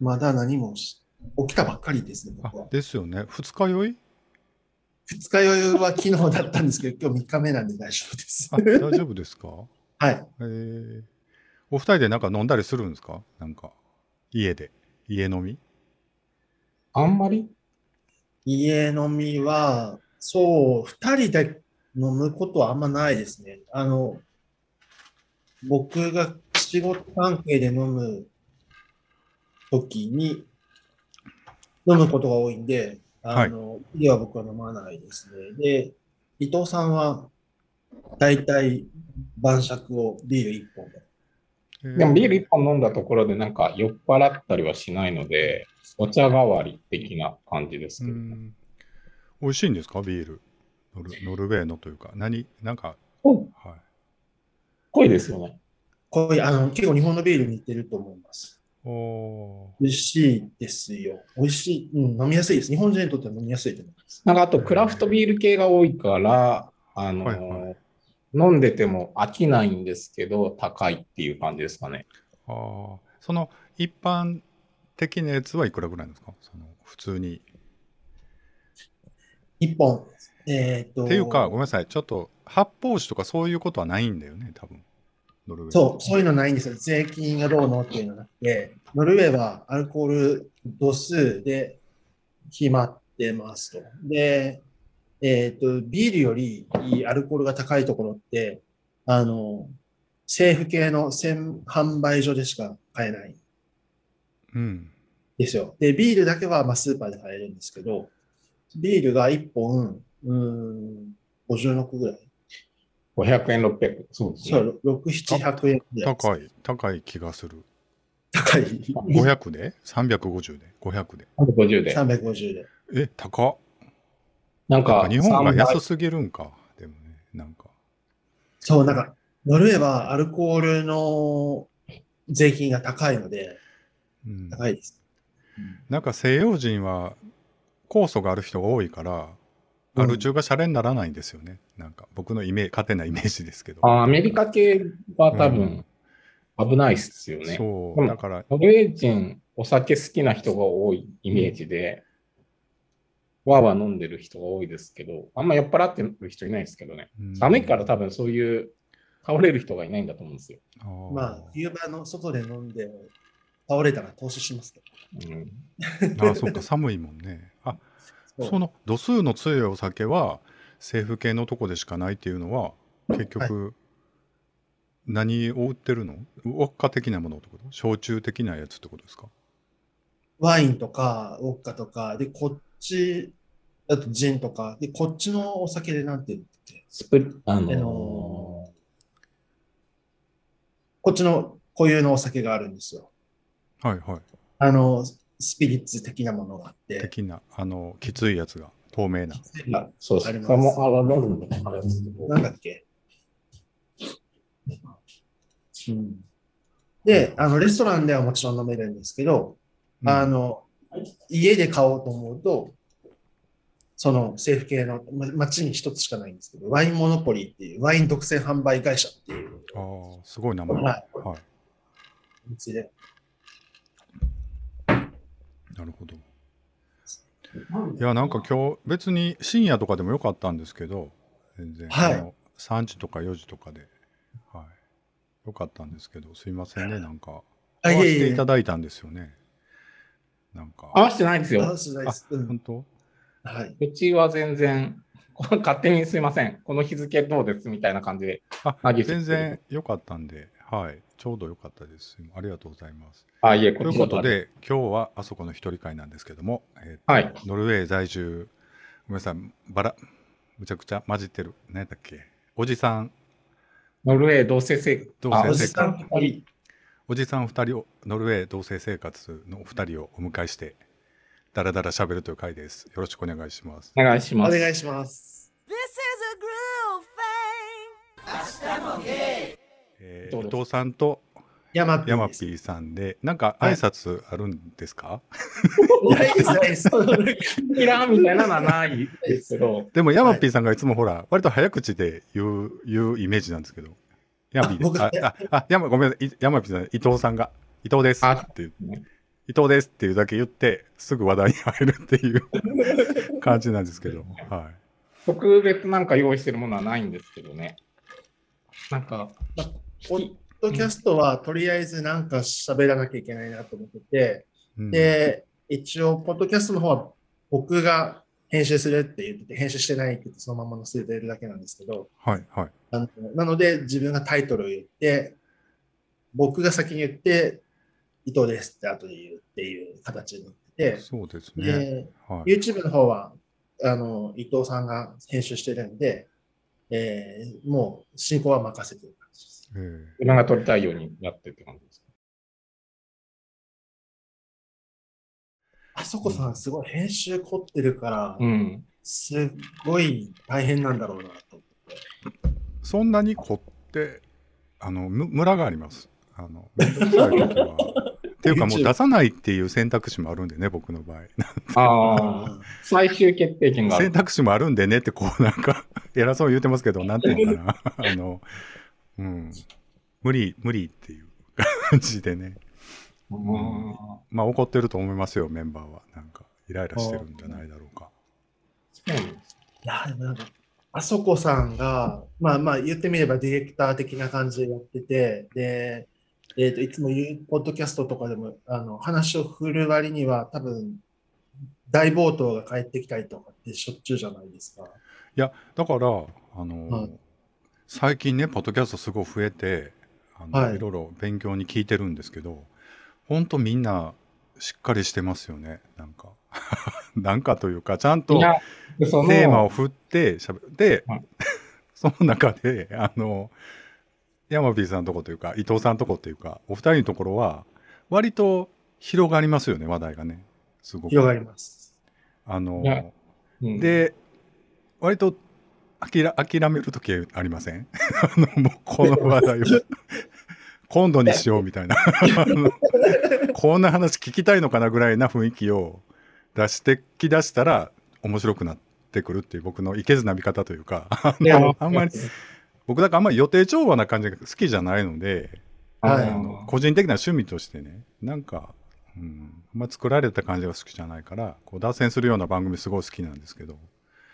まだ何もし起きたばっかりですね、あ僕は。ですよね。二日酔い？二日酔いは昨日だったんですけど、今日3日目なんで大丈夫ですあ。大丈夫ですか？はい。えー、お二人でなんか飲んだりするんですか？なんか、家で。家飲み？あんまり？家飲みは、そう、二人で飲むことはあんまないですね。あの、僕が仕事関係で飲む時に飲むことが多いんで、あの、家は僕は飲まないですね。で、伊藤さんは、だいたい晩酌をビール一本で。えでもビール一本飲んだところでなんか酔っ払ったりはしないので、お茶代わり的な感じですけど。うん。美味しいんですか？ビール。ノルノルウェーのというか、何なんか、濃いはい。濃いですよね。こういう、あの、結構日本のビールに似てると思います。美味しいですよ。美味しい。うん、飲みやすいです。日本人にとっては飲みやすいと思います。なんかあとクラフトビール系が多いから、あの、はいはい飲んでても飽きないんですけど、高いっていう感じですかね。あーその一般的なやつはいくらぐらいなんですか？その普通に。一本。えっと。っていうか、ごめんなさい、ちょっと発泡酒とかそういうことはないんだよね、多分。ノルウェー。そう、そういうのないんですよ。税金がどうのっていうのがなくて、ノルウェーはアルコール度数で決まってますと。で、えっ、と、ビールよりいいアルコールが高いところって、あの、政府系の専販売所でしか買えないんうん。ですよ。で、ビールだけはまあスーパーで買えるんですけど、ビールが1本、うーん、56ぐらい。500円、600そうですね。そう、6、700円ぐらい。高い、高い気がする。高い。500で ?350 で ?500 で？150で。350で。え、高っ。なんかなんか日本が3倍安すぎるんか。でもね、なんか。そう、なんか、ノルウェーはアルコールの税金が高いので、うん、高いです。なんか西洋人は酵素がある人が多いから、うんアル中がシャレにならないんですよね。なんか僕のイメージ、勝手なイメージですけど。あアメリカ系は多分危ないっすよね。そうう。んだから、ノルウェー人、お酒好きな人が多いイメージで、わーわー飲んでる人が多いですけど、あんま酔っ払ってる人いないですけどね。うん寒いから多分そういう倒れる人がいないんだと思うんですよ。まあ、冬場の外で飲んで、倒れたら投資しますけど。うん、あー、そっか、寒いもんね。あ、その度数の強いお酒は政府系のとこでしかないっていうのは結局何を売ってるの？ウォッカ的なものってこと？焼酎的なやつってことですか？ワインとか、ウォッカとか、で、こっち、あとジンとか、で、こっちのお酒でなんて言って、スプあのあのこっちの固有のお酒があるんですよ。はいはい。あの、スピリッツ的なものがあって、的な、あの、きついやつが透明な。あそうです。あもあの飲むのあれなんだっけ？うん、で、あの、レストランではもちろん飲めるんですけど、うんあの、家で買おうと思うと、その政府系の、ま、町に一つしかないんですけど、ワインモノポリーっていう、ワイン独占販売会社っていうああ、すごい名前。ははい。お店で、なるほど。いや、なんか今日、別に深夜とかでもよかったんですけど、全然、はいあの3時とか4時とかで、はい。よかったんですけど、すいませんね、なんか、あ、会わせいえいえ、ていただいたんですよね。なんか、合わせてないんですよ。あそうないです。うん本当？はい。うちは全然、勝手にすいません。この日付どうです？みたいな感じで。ああげて全然良かったんで、はい。ちょうど良かったです。ありがとうございます。あ、いえ、ということで、今日はあそこの一人会なんですけども、えーとはいノルウェー在住、ごめんなさい、バラ、むちゃくちゃ混じってる。何やったっけ？おじさん、ノルウェー同棲生同棲あおじさん二人、おじさん二人を、ノルウェー同棲生活のお二人をお迎えして、だらだら喋るという回です。よろしくお願いします。お願いしおます。願いします。This is a groove thing. えーどうぞ伊藤さんとヤマピヤーさんで、なんか挨拶あるんですか、な いないです。いらんみたいなのはないですけど、でもヤマピーさんがいつもほら、割と早口で言う、言うイメージなんですけど。ヤマピーあ僕あ、あ、あ、ヤマ、ごめんなさい。いヤマピーさん、伊藤さんが、伊藤です。あって言伊藤ですっていうだけ言って、すぐ話題に入るっていう 感じなんですけど、は特別なんか用意してるものはないんですけどね。なんか、ポッドキャストはとりあえずなんか喋らなきゃいけないなと思ってて、い。うん、で、一応、ポッドキャストの方は僕が編集するって言ってて、編集してないって言ってそのまま載せてるだけなんですけど、はい、はい。あのなので自分がタイトルを言って、僕が先に言って、伊藤ですって後で言うっていう形になってて、そうですね。で、はい。YouTube の方は、あの、伊藤さんが編集してるんで、えーもう進行は任せてる自分が撮りたいようにやってって感じです。あそこさん、すごい編集凝ってるから、うん。すっごい大変なんだろうなと思って。ーそんなに凝って、あの、むムラがあります。あの、めんどくさい時は。っていうかもう出さないっていう選択肢もあるんでね、僕の場合。ああ、最終決定権がある選。択肢もあるんでねって、こうなんか、偉そうに言ってますけど、なんていうのかな。あの、うん。無理、無理っていう感じでね。うんまあ怒ってると思いますよ、メンバーは。なんか、イライラしてるんじゃないだろうか。そういや、でもなんか、あそこさんが、まあまあ言ってみればディレクター的な感じでやってて、で、えっと、いつも言う、ポッドキャストとかでも、あの、話を振る割には、多分、大冒頭が返ってきたりとかってしょっちゅうじゃないですか。いや、だから、あの、はい最近ね、ポッドキャストすごい増えて、あのはいいろいろ勉強に聞いてるんですけど、ほんとみんなしっかりしてますよね、なんか。なんかというか、ちゃんとテーマを振ってしゃべで、はい その中で、あの、山火さんとこというか、伊藤さんとこというか、お二人のところは、割と広がりますよね、話題がね。すごく。広がります。あのうん、で、割と諦諦めるときありません？あのもうこの話題を。今度にしようみたいな。こんな話聞きたいのかなぐらいな雰囲気を出してきだしたら面白くなってくるっていう僕のいけずな見方というか。あのあんまり僕だからあんまり予定調和な感じが好きじゃないのではい。あの個人的な趣味としてねなんか、うん、あんま作られた感じが好きじゃないからこう脱線するような番組すごい好きなんですけど。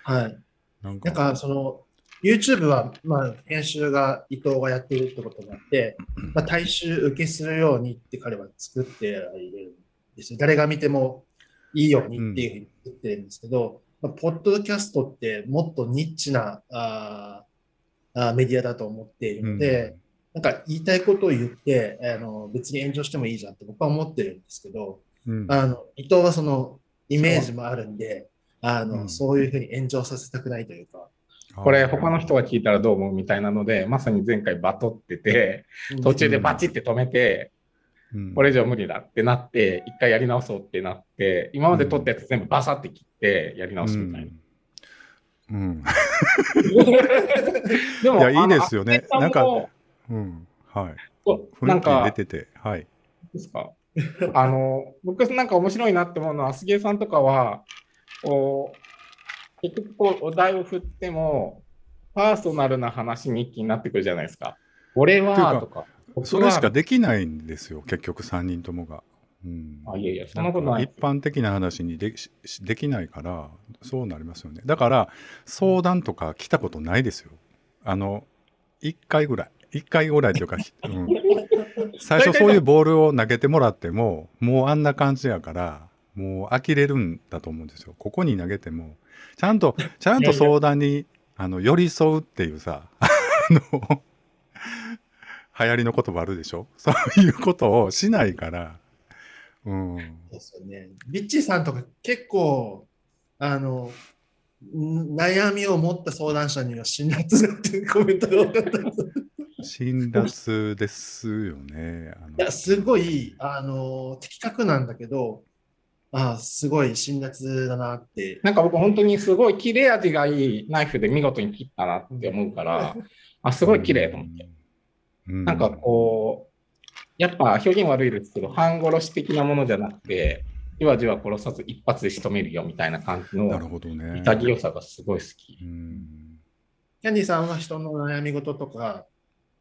はい。なんか。その、YouTube は、まあ、編集が伊藤がやっているってことがあって、まあ、大衆受けするようにって彼は作っているんですよ。誰が見てもいいようにっていうふうに作ってるんですけど、まあ、ポッドキャストってもっとニッチなあーあーメディアだと思っているので、なんか言いたいことを言ってあの、別に炎上してもいいじゃんって僕は思ってるんですけど、うん。あの伊藤はそのイメージもあるんで、あのうん。そういうふうに炎上させたくないというか、これ他の人が聞いたらどう思うみたいなので、まさに前回バトってて、途中でバチって止めて、うん。これ以上無理だってなって、一回やり直そうってなって、今まで撮ったやつ全部バサって切ってやり直すみたいな。うん、うん。でいやいいですよね。なんかうん。はい。こなん雰囲気出か、ててはい。ですか？あの、僕なんか面白いなって思うのは、杉江さんとかは、こう、結局こう、お題を振っても、パーソナルな話に一気になってくるじゃないですか。俺は、とか、僕それしかは、できないんですよ結局3人ともが、うん、あ、いやいや、そんなことない。一般的な話にでしできないからそうなりますよね。だから相談とか来たことないですよ。あの1回ぐらい。1回ぐらいというか、うん、最初そういうボールを投げてもらってももうあんな感じやからもう呆れるんだと思うんですよここに投げてもちゃんとちゃんと相談にあの寄り添うっていうさあの流行りの言葉あるでしょ？そういうことをしないからうんですよね。ビッチーさんとか結構、あの、ん悩みを持った相談者には辛辣だっていうコメントが多かったです。辛辣ですよね。いや、すごい、あの、的確なんだけど、あすごい辛辣だなって。なんか僕本当にすごい切れ味がいいナイフで見事に切ったなって思うから、あ、すごい綺麗と思って。うんなんかこう、やっぱ表現悪いですけど、半殺し的なものじゃなくて、じわじわ殺さず一発で仕留めるよみたいな感じなるのほどね。潔さがすごい好き。うんキャンディさんは人の悩み事とか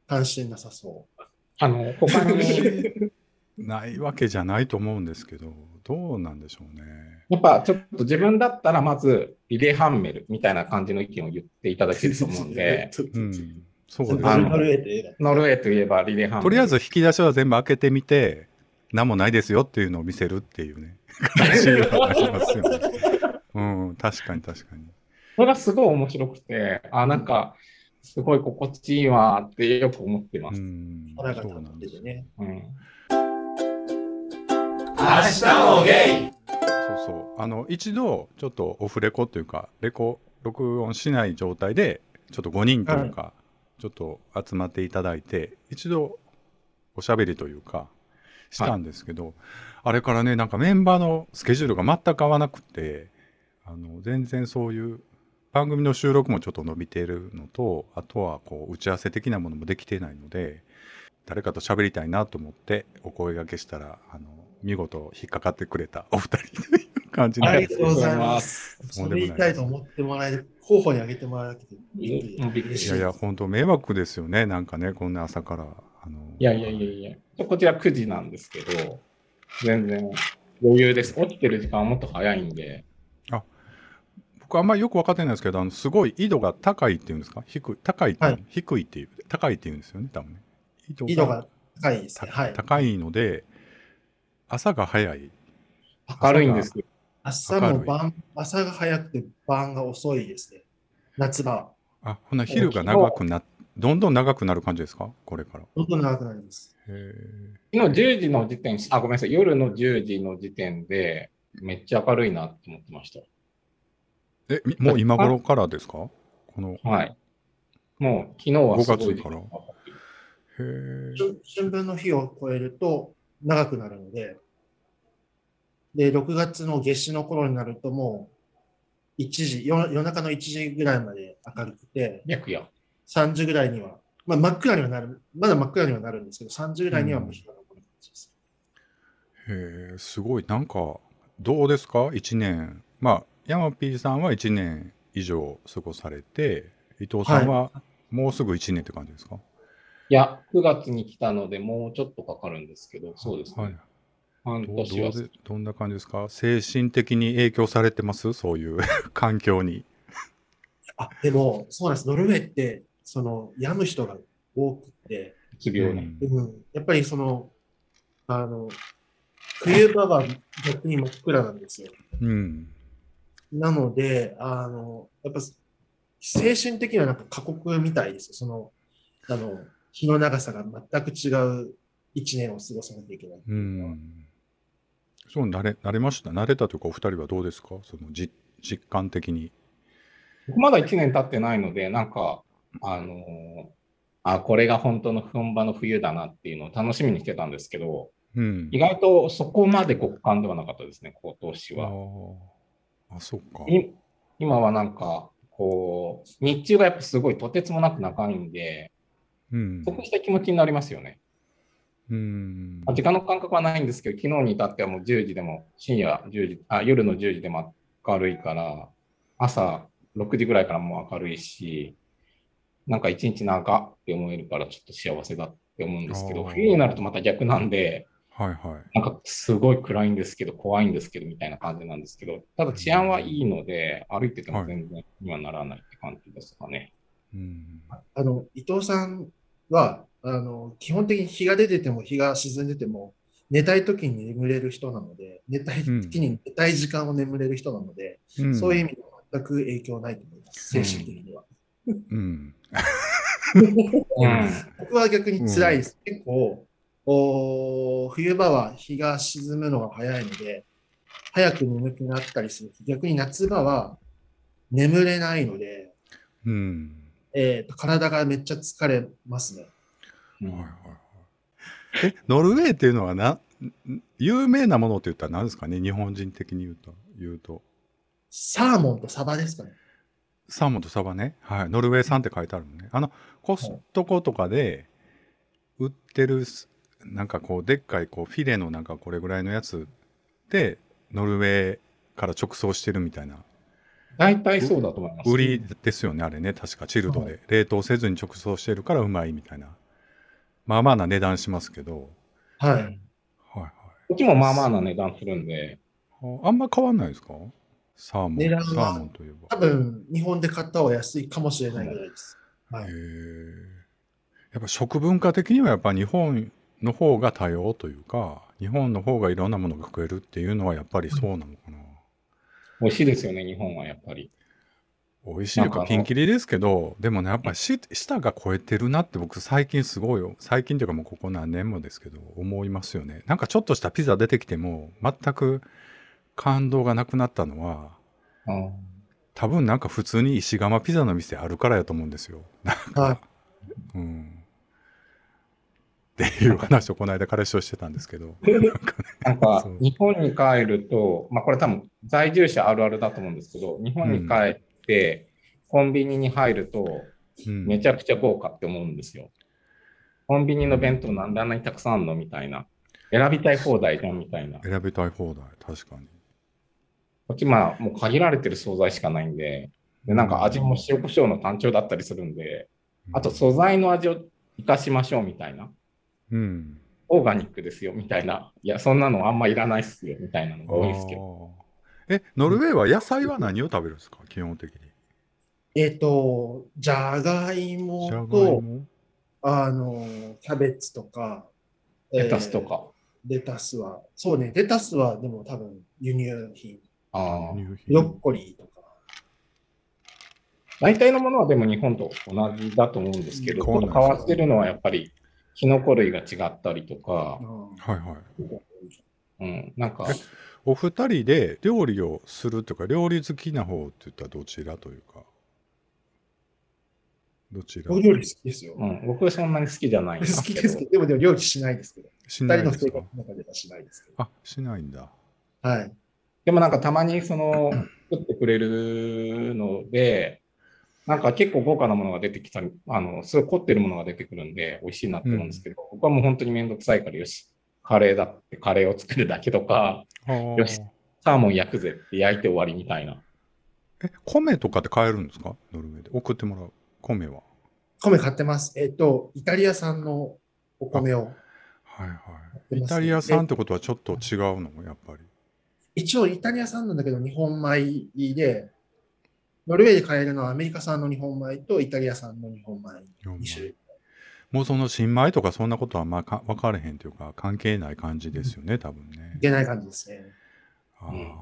関心なさそあの、他に、ないわけじゃないと思うんですけど、どうなんでしょうね。やっぱちょっと自分だったらまずリレーハンメルみたいな感じの意見を言っていただけると思うんで、うん、そうですね。ノルウェーといえばノルウェーといえばリレーハンメル。とりあえず引き出しは全部開けてみて、何もないですよっていうのを見せるっていうね、感じはありますよね。うん、確かに確かに。それがすごい面白くて、あ、なんか、すごい心地いいわってよく思ってまうす。ん、腹がそうなんですね。うん。明日もゲイそうそう。あの、一度、ちょっとオフレコっていうか、レコ、録音しない状態で、ちょっと5人というか、ちょっと集まっていただいて、一度、おしゃべりというか、したんですけど、あれからね、なんかメンバーのスケジュールが全く合わなくて、あの、全然そういう、番組の収録もちょっと伸びているのと、あとは、こう、打ち合わせ的なものもできていないので、誰かと喋りたいなと思ってお声掛けしたら、あの、見事引っかかってくれた お二人という感じありがとうございます。それ言いたいと思ってもらえる、候補に挙げてもらえなくて、いやいや、本当迷惑ですよね。なんかね、こんな朝から。あのいやいやいやいや、こちら9時なんですけど、全然余裕です。起きてる時間はもっと早いんで、僕あんまりよく分かってないですけど、あのすごい緯度が高いっていうんですか？低い、高いって、はい低いっていう、高いっていうんですよね、多分ね。緯緯度が高いですたね。はい。高いので、朝が早い。明るいんですよ。朝も晩、朝が早くて晩が遅いですね。夏場は。あ、ほな昼が長くな、どんどん長くなる感じですか？これから。どんどん長くなります。へ昨日10時の時点、あ、ごめんなさい、夜の10時の時点で、めっちゃ明るいなって思ってました。え。もう今頃からですか？この、はい。もう昨日はすごい5月からへ春分の日を超えると長くなるので、で、6月の夏至の頃になるともう、1時、夜夜中の1時ぐらいまで明るくて、逆や。3時ぐらいには、まあ真っ暗にはなる、まだ真っ暗にはなるんですけど、3時ぐらいにはもう日が昇る感じです。へえ、すごい。なんか、どうですか ?1 年。まあ、ヤマピーさんは1年以上過ごされて、伊藤さんはもうすぐ1年って感じですか？いや、9月に来たので、もうちょっとかかるんですけど、そうですね。はい。半年はどどんな感じですか？精神的に影響されてます？そういう 環境に。あ、でも、そうなんです。ノルウェーって、その、病む人が多くて、うつ病ね。うん、やっぱりその、あの、冬場は逆に真っ暗なんですよ。うん。なので、あの、やっぱ、精神的にはなんか過酷みたいですよ。その、あの、日の長さが全く違う一年を過ごさなきゃいけない。うん。そう、慣れ、慣れました？慣れたというか、お二人はどうですか？その、じ実感的に。僕まだ1年経ってないので、なんか、あのーあ、これが本当の本場の冬だなっていうのを楽しみにしてたんですけど、うん意。外とそこまで極寒ではなかったですね、今年は。ああ、あ、そっか。い今はなんか、こう、日中がやっぱすごいとてつもなく長いんで、うん。得した気持ちになりますよね。うん。まあ時間の感覚はないんですけど、昨日に至ってはもう10時でも、深夜10時、あ、夜の10時でも明るいから、朝6時ぐらいからもう明るいし、なんか一日長って思えるからちょっと幸せだって思うんですけど、冬になるとまた逆なんで、はいはい。なんかすごい暗いんですけど、怖いんですけど、みたいな感じなんですけど、ただ治安はいいので、歩いてても全然にはならないって感じですかね。うん。あの、伊藤さんは、あの、基本的に日が出てても日が沈んでても、寝たい時に眠れる人なので、寝たい時に寝たい時間を眠れる人なので、うんそういう意味では全く影響ないと思います。精神的には。うん。うん。僕は逆に辛いです。結構、おー冬場は日が沈むのが早いので、早く眠くなったりする。逆に夏場は眠れないので、うん。えーと体がめっちゃ疲れますね。うんはいはいはい。え、ノルウェーっていうのはな、ん有名なものって言ったら何ですかね？日本人的に言うと。言うと。サーモンとサバですかね。サーモンとサバね。はい。ノルウェー産って書いてあるのね。あの、コストコとかで売ってるす、なんかこう、でっかいこう、フィレのなんかこれぐらいのやつで、ノルウェーから直送してるみたいな。大体そうだと思います。売りですよね、あれね。確かチルドで。冷凍せずに直送してるからうまいみたいな。まあまあな値段しますけど。はい。こっちもまあまあな値段するんで、ああんま変わんないですか？サーモン。値段はサーモンといえば。多分、日本で買った方が安いかもしれないぐらいです。はいへえやっぱ食文化的にはやっぱ日本の方が多様というか日本の方がいろんなものが食えるっていうのはやっぱりそうなのかな、美味しいですよね、日本はやっぱり。美味しいかピンキリですけどでもねやっぱ舌が超えてるなって僕最近すごいよ。最近というかもうここ何年もですけど思いますよね。なんかちょっとしたピザ出てきても全く感動がなくなったのはうん多分なんか普通に石窯ピザの店あるからやと思うんですよ。はい。うんっていう話をこの間彼氏としてたんですけど。なんか日本に帰ると、まあこれ多分在住者あるあるだと思うんですけど、日本に帰ってコンビニに入るとうんめちゃくちゃ豪華って思うんですよ。コンビニの弁当なんであんなにたくさんあるのみたいな。選びたい放題じゃんみたいな。選びたい放題、確かに。こっちまあもう限られてる惣菜しかないんで、でなんか味も塩コショウの単調だったりするんで、あと素材の味を生かしましょうみたいな。うん。オーガニックですよみたいな。いや、そんなのあんまいらないっすよみたいなのが多いですけど。え、ノルウェーは野菜は何を食べるんですか？基本的に。えっ、と、じゃがいもと、も？あの、キャベツとか、レタスとえーか。レタスは、そうね、レタスはでも多分輸入品。ああ。ブロッコリーとか。大体のものはでも日本と同じだと思うんですけど、うんちょっと変わってるのはやっぱりキノコ類が違ったりとか、うんはいはい。うん、なんか、お二人で料理をするというか、料理好きな方って言ったらどちらというか？どちら？僕料理好きですよ。うん、僕はそんなに好きじゃないん好きですけど、でもでも料理しないですけど。し二人の生ないですか？活の中ではしないですけど。あ、しないんだ。はい。でもなんかたまにその 作ってくれるので、なんか結構豪華なものが出てきたり、あの、すごい凝ってるものが出てくるんで美味しいなって思うんですけど、僕はもう本当にめんどくさいからよし、カレーだってカレーを作るだけとか、よよしサーモン焼くぜって焼いて終わりみたいな。え、米とかって買えるんですか？ノルウェーで。送ってもらう。米は。米買ってます。えっ、と、イタリア産のお米を。はいはい。イタリア産ってことはちょっと違うの？やっぱり。一応イタリア産なんだけど日本米で、ノルウェーで買えるのはアメリカ産の日本米とイタリア産の日本米2種類。もうその新米とかそんなことはあんまか分かれへんというか関係ない感じですよね、多分ねい。けない感じですね。あうんあ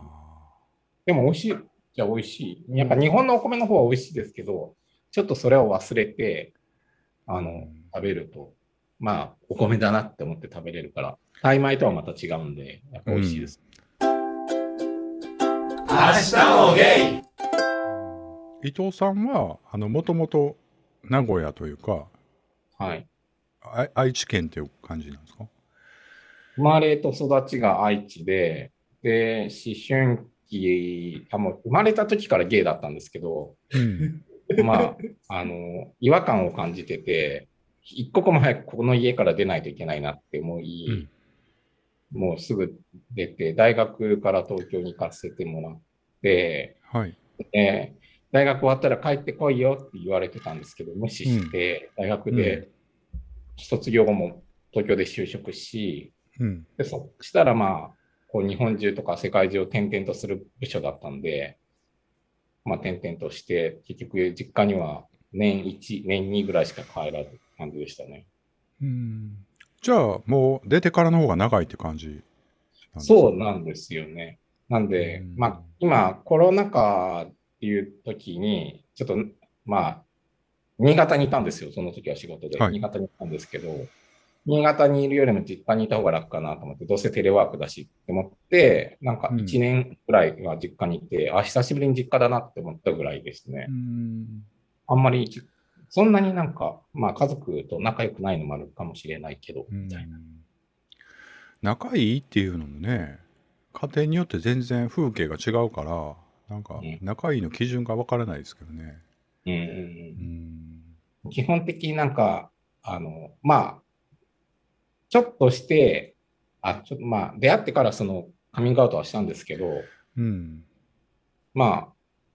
でも美味しいじゃ美味しい。やっぱ日本のお米の方は美味しいですけど、ちょっとそれを忘れて、あの、食べると、まあ、お米だなって思って食べれるから、タイ米とはまた違うんで、やっぱ美味しいです。伊藤さんはあのもともと名古屋というかはい。あ愛知県っていう感じなんですか？生まれと育ちが愛知で、で、思春期、あもう生まれた時からゲイだったんですけど、うん。まあ、あの、違和感を感じてて、一刻も早くこの家から出ないといけないなって思い、もうすぐ出て、大学から東京に行かせてもらって、はい。で大学終わったら帰ってこいよって言われてたんですけど、無視して、大学で卒業後も東京で就職し、うん。でそしたらまあ、こう日本中とか世界中を転々とする部署だったんで、まあ転々として、結局実家には年1、年2ぐらいしか帰らず感じでしたね。うん。じゃあもう出てからの方が長いって感じそうなんですよね。なんでうん、まあ今コロナ禍いう時に、ちょっとまあ、新潟にいたんですよ、その時は仕事で。はい新潟にいたんですけど、新潟にいるよりも実家にいた方が楽かなと思って、どうせテレワークだしって思って、なんかうん1年くらいは実家にいて、あ、久しぶりに実家だなって思ったぐらいですねう。ん。あんまりじ、そんなになんか、まあ家族と仲良くないのもあるかもしれないけど、うんみたいな。仲いいっていうのもね家庭によって全然風景が違うからなんかうん仲いいの基準が分からないですけどね。うんうん。基本的になんか、あの、まあ、ちょっとして、あ、ちょっとまあ、出会ってからそのカミングアウトはしたんですけど、うん。まあ、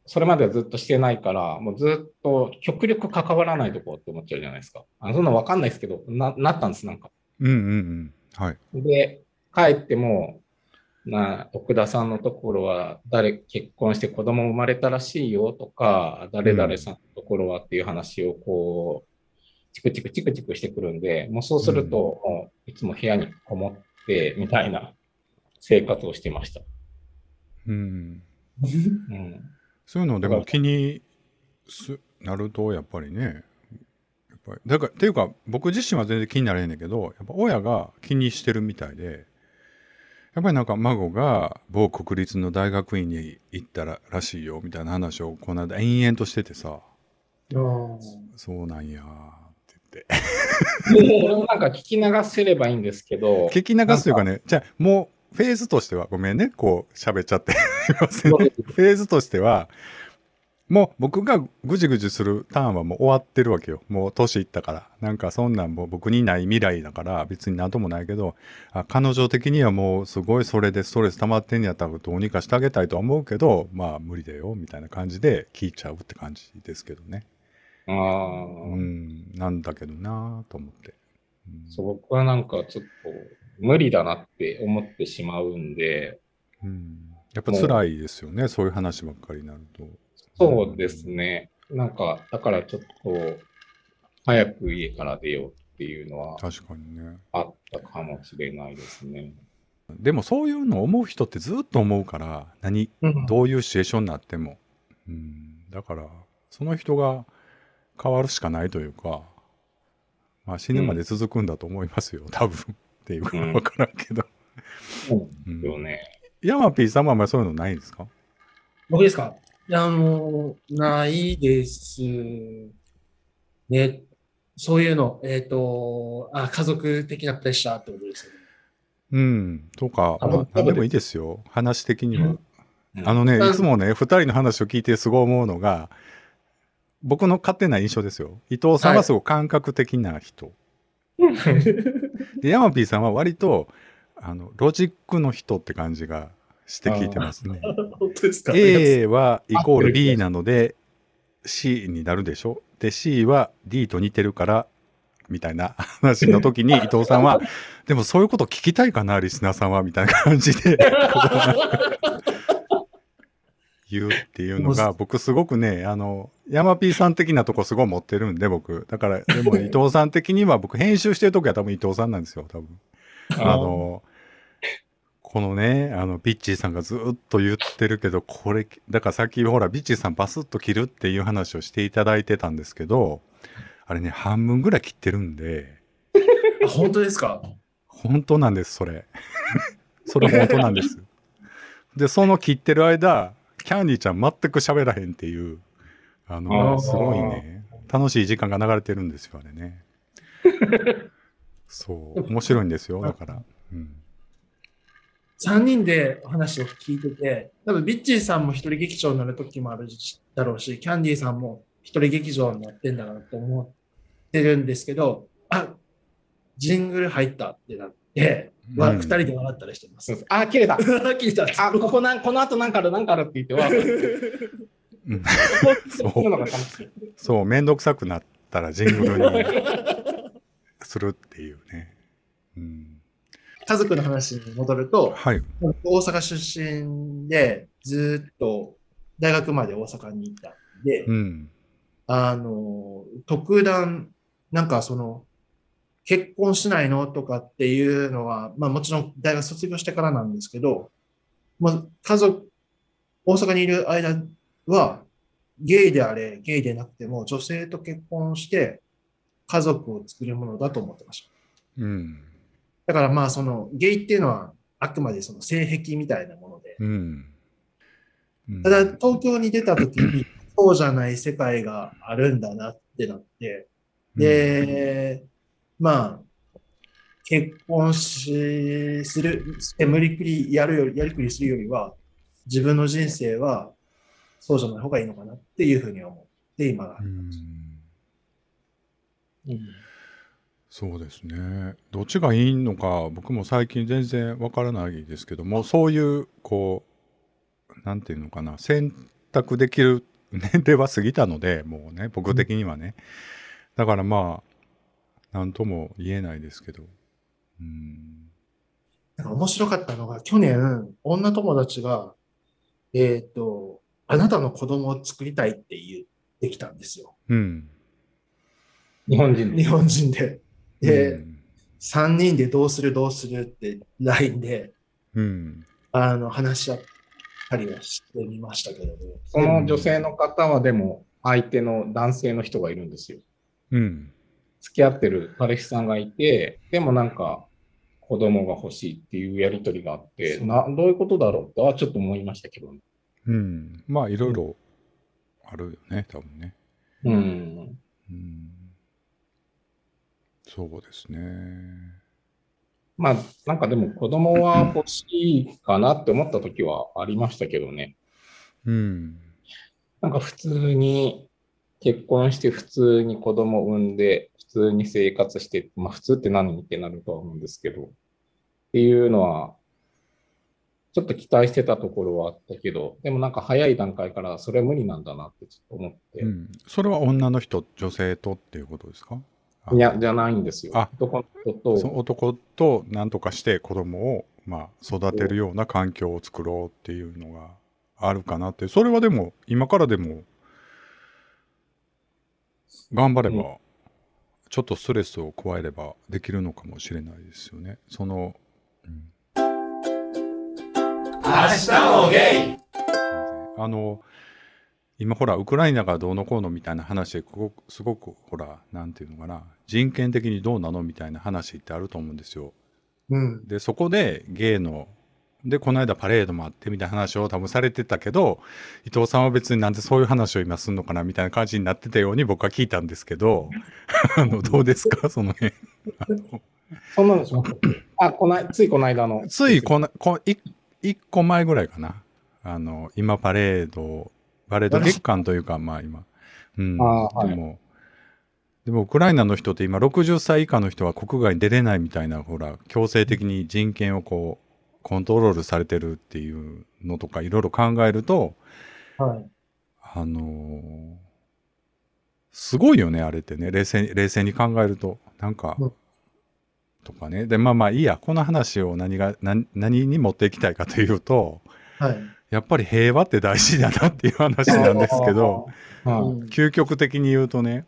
それまではずっとしてないから、もうずっと極力関わらないとこって思っちゃうじゃないですか。あそんなのわかんないですけど、な、なったんです、なんか。うんうんうん。はい。で、帰っても、な奥田さんのところは誰結婚して子供生まれたらしいよとか、誰々さんのところはっていう話をこう、チクチクチクチクしてくるんで、もうそうすると、もういつも部屋にこもってみたいな生活をしてました。うん。うん。そういうのでも気にすなるとやっぱりねやっぱりだからっていうか僕自身は全然気になれへんねんけどやっぱ親が気にしてるみたいでやっぱりなんか孫が某国立の大学院に行ったららしいよみたいな話をこの間延々としててさ。そうなんやって言って。もなんか聞き流せればいいんですけど、聞き流すというかねじゃあもうフェーズとしてはごめんねこう喋っちゃって。ね。フェーズとしてはもう僕がぐじぐじするターンはもう終わってるわけよ。もう年いったから。なんかそんなんもう僕にない未来だから別になんともないけどあ彼女的にはもうすごいそれでストレス溜まってんやったらどうにかしてあげたいとは思うけどまあ無理だよみたいな感じで聞いちゃうって感じですけどね。あー。うん。なんだけどなぁと思って、うん。そう僕はなんかちょっと無理だなって思ってしまうんで、うん。やっぱ辛いですよねそういう話ばっかりになると。そうですね。なんか、だからちょっと、早く家から出ようっていうのは確かにね。あったかもしれないですね。でもそういうの思う人ってずっと思うから何どういうシチュエーションになっても、うん、だからその人が変わるしかないというか、まあ、死ぬまで続くんだと思いますよ、多分っていうかうん。分からんけど、そううんですよね。ヤマピーさんはあんまりそういうのないんですか？僕ですか？いや、あの、ないですね。そういうの、えっと、あ、家族的なプレッシャーってことですよね。うん。とか、まああ僕、何でもいいですよ。話的には、うん。あのねうん。いつもね2人の話を聞いてすごい思うのが僕の勝手な印象ですよ。伊藤さんはすごい感覚的な人、でヤマピーさんは割とあのロジックの人って感じがして聞いてますね。本当ですか？A はイコール B なので C になるでしょ？で C は D と似てるからみたいな話の時に 伊藤さんはでもそういうこと聞きたいかなリスナーさんはみたいな感じで 言うっていうのが僕すごくねあのヤマピーさん的なとこすごい持ってるんで僕だからでも伊藤さん的には僕編集してる時は多分伊藤さんなんですよ多分。あのこのねあのビッチーさんがずっと言ってるけどこれだからさっきほらビッチーさんバスッと切るっていう話をしていただいてたんですけどあれね半分ぐらい切ってるんで。あ本当ですか？本当なんですそれ。それ本当なんです。でその切ってる間キャンディーちゃん全く喋らへんっていうあのすごいね楽しい時間が流れてるんですよあれね。そう面白いんですよだから。うん3人でお話を聞いてて、多分ビッチーさんも一人劇場になる時もあるだろうし、キャンディーさんも一人劇場になってんだなと思ってるんですけど、あジングル入ったってなって、わうん二人で笑ったりしてます。そうですあ、切れた。聞いたあ、ここなん、この後なんかある、なんかあるって言ってわそういうのが楽しい。そう、めんどくさくなったらジングルにするっていうね。うん、家族の話に戻ると、はい。大阪出身でずっと大学まで大阪に行ったんで、うん。あの、特段、なんかその、結婚しないのとかっていうのは、まあもちろん大学卒業してからなんですけど、まあ家族、大阪にいる間は、ゲイであれ、ゲイでなくても、女性と結婚して家族を作るものだと思ってました。うん。だからまあその、ゲイっていうのはあくまでその性癖みたいなもので、うん。うん。ただ東京に出た時に、そうじゃない世界があるんだなってなって、で、まあ、結婚し、する、して無理くりやるより、やりくりするよりは、自分の人生はそうじゃない方がいいのかなっていうふうに思って、今が。う。ん。うんそうですね。どっちがいいのか、僕も最近全然わからないですけども、そういう、こう、なんていうのかな、選択できる年齢は過ぎたので、もうね、僕的にはね。だからまあ、なんとも言えないですけど。うん。なんか面白かったのが、去年、女友達が、えっと、あなたの子供を作りたいって言ってきたんですよ。うん。日本人日本人で。で、うん3人でどうするどうするって LINE で、うん。あの、話し合ったりはしてみましたけどね。その女性の方はでも、相手の男性の人がいるんですよ。うん。付き合ってる彼氏さんがいて、でもなんか、子供が欲しいっていうやりとりがあって、などういうことだろうとはちょっと思いましたけどね。うん。まあ、いろいろあるよね、多分ね。うん。うん。そうですね。まあ、なんかでも子供は 欲しいかなって思った時はありましたけどね。うん。なんか普通に結婚して普通に子供を産んで普通に生活して、まあ普通って何ってなるとは思うんですけど、っていうのはちょっと期待してたところはあったけど、でもなんか早い段階からそれは無理なんだなってちょっと思って、うん。それは女の人、女性とっていうことですか？あいや、じゃないんですよ。あ。男と、男と何とかして子供をまあ育てるような環境を作ろうっていうのがあるかなってそれはでも今からでも頑張れば、うちょっとストレスを加えればできるのかもしれないですよねその、うん、あの今ほらウクライナがどうのこうのみたいな話ですごくすごくほらなんていうのかな人権的にどうなのみたいな話ってあると思うんですよ。うん。でそこでゲイのでこの間パレードもあってみたいな話を多分されてたけど伊藤さんは別になんでそういう話を今するのかなみたいな感じになってたように僕は聞いたんですけどあのどうですか？その辺そんなのします。あ、こない、ついこの間の。ついこなこい1個前ぐらいかなあの今パレードパレード月間というかまあ今。うん。あーはい。でもでもウクライナの人って今60歳以下の人は国外に出れないみたいなほら強制的に人権をこうコントロールされてるっていうのとかいろいろ考えるとはい。あのーすごいよねあれってね。冷静に冷静に考えると。なんか、うん。とかね。でまあまあいいや。この話を何が何何に持っていきたいかというとはい。やっぱり平和って大事だなっていう話なんですけど。究極的に言うとね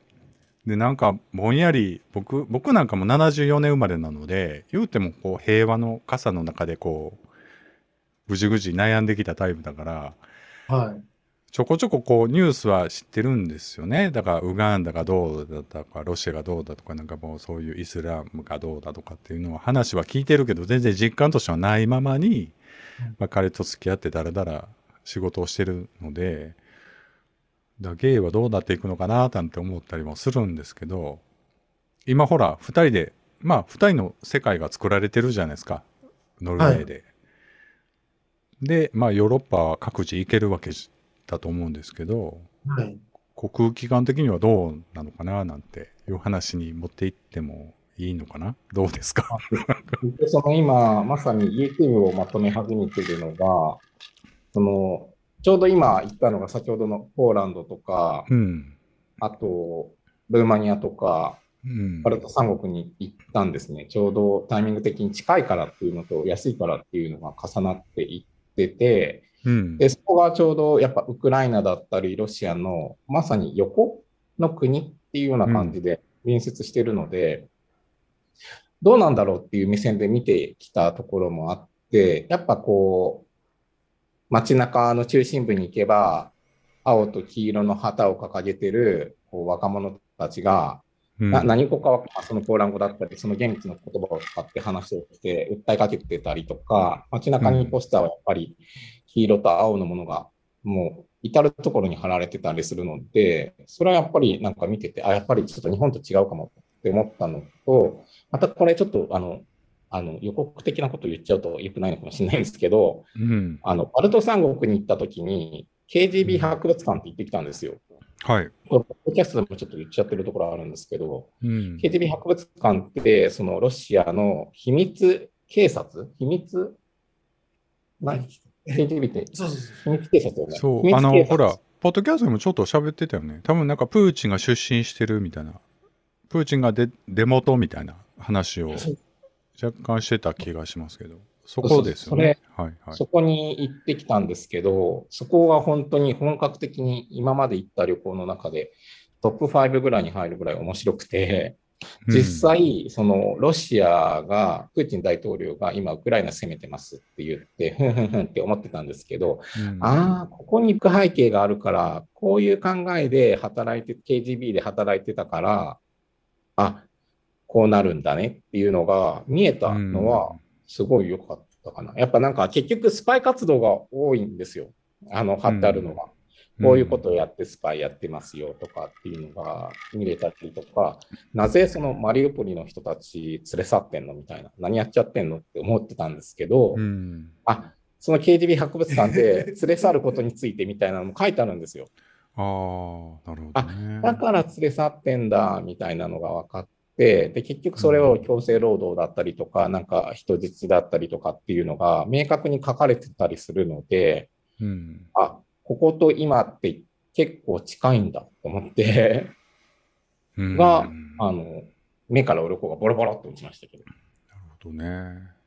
でなんかぼんやり僕僕なんかも74年生まれなので言うてもこう平和の傘の中でこうぐじぐじ悩んできたタイプだからはい。ちょこちょここうニュースは知ってるんですよねだからウガンダがどうだとかロシアがどうだとかなんかもうそういうイスラムがどうだとかっていうのは話は聞いてるけど全然実感としてはないままに、まあ、彼と付き合ってだらだら仕事をしてるのでだからゲイはどうなっていくのかななんて思ったりもするんですけど今ほら2人でまあ2人の世界が作られてるじゃないですかノルウェーで。でまあヨーロッパは各自行けるわけだと思うんですけどはい。航空機関的にはどうなのかななんていう話に持っていってもいいのかな？どうですか？でその今、まさに YouTube をまとめ始めているのが、そのちょうど今言ったのが先ほどのポーランドとか、うん。あとルーマニアとか、うん。バルト三国に行ったんですね。ちょうどタイミング的に近いからっていうのと安いからっていうのが重なっていってて、うん。で、そこがちょうどやっぱウクライナだったりロシアのまさに横の国っていうような感じで隣接してるので、どうなんだろうっていう目線で見てきたところもあって、やっぱこう、街中の中心部に行けば、青と黄色の旗を掲げてるこう若者たちが、うん。な何語かはそのポーラン語だったり、その現地の言葉を使って話をして、訴えかけてたりとか、街中にポスターはやっぱり黄色と青のものがもう至るところに貼られてたりするので、それはやっぱりなんか見てて、あ、やっぱりちょっと日本と違うかもって思ったのと、またこれちょっとあの、あの予告的なことを言っちゃうと良くないのかもしれないんですけど、うん。あの、バルト三国に行った時に、KGB 博物館って行ってきたんですよ。はい。これ、ポッドキャストでもちょっと言っちゃってるところあるんですけど、うん。KGB 博物館って、そのロシアの秘密警察秘密？何 ?KGB ってそうそうそう。秘密警察よね。そう、あの、ほら、ポッドキャストでもちょっと喋ってたよね。多分なんかプーチンが出身してるみたいな、プーチンがで出元みたいな話を若干してた気がしますけど、そこですよね。はいはい。そこに行ってきたんですけど、そこが本当に本格的に今まで行った旅行の中でトップ5ぐらいに入るぐらい面白くて、実際、そのロシアが、プーチン大統領が今、ウクライナ攻めてますって言って、ふんふんふんって思ってたんですけど、うん、ああ、ここに行く背景があるから、こういう考えで働いて、KGB で働いてたから、あこうなるんだねっていうのが見えたのは、すごい良かったかな。やっぱなんか結局スパイ活動が多いんですよ。あの、貼ってあるのが。こういうことをやってスパイやってますよとかっていうのが見れたりとか、なぜそのマリウポリの人たち連れ去ってんのみたいな、何やっちゃってんのって思ってたんですけど、うん、あその KGB 博物館で連れ去ることについてみたいなのも書いてあるんですよ。ああ、なるほど、ね、だから連れ去ってんだみたいなのが分かって、で結局それを強制労働だったりとか、なんか人質だったりとかっていうのが明確に書かれてたりするので、うん、あここと今って結構近いんだと思ってが、あの、目から鱗がボロボロっと落ちましたけど。なるほどね。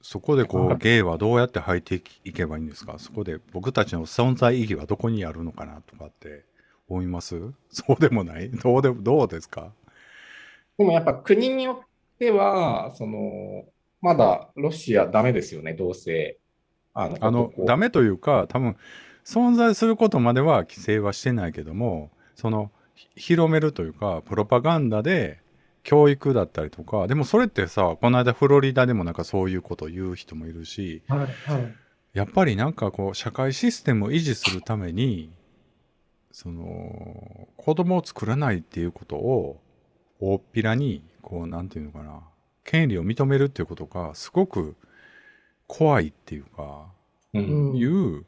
そこでこう芸はどうやって入っていけばいいんですか？そこで僕たちの存在意義はどこにあるのかなとかって思います？そうでもない？どうでどうですか？でもやっぱ国によっては、その、まだロシアダメですよね、同性。あの、あのダメというか、多分存在することまでは規制はしてないけども、その、広めるというか、プロパガンダで教育だったりとか、でもそれってさ、この間フロリダでもなんかそういうことを言う人もいるし、はいはい、やっぱりなんかこう、社会システムを維持するために、その、子供を作らないっていうことを、大っぴらに、こう、なんていうのかな、権利を認めるっていうことが、すごく怖いっていうか、うん、いう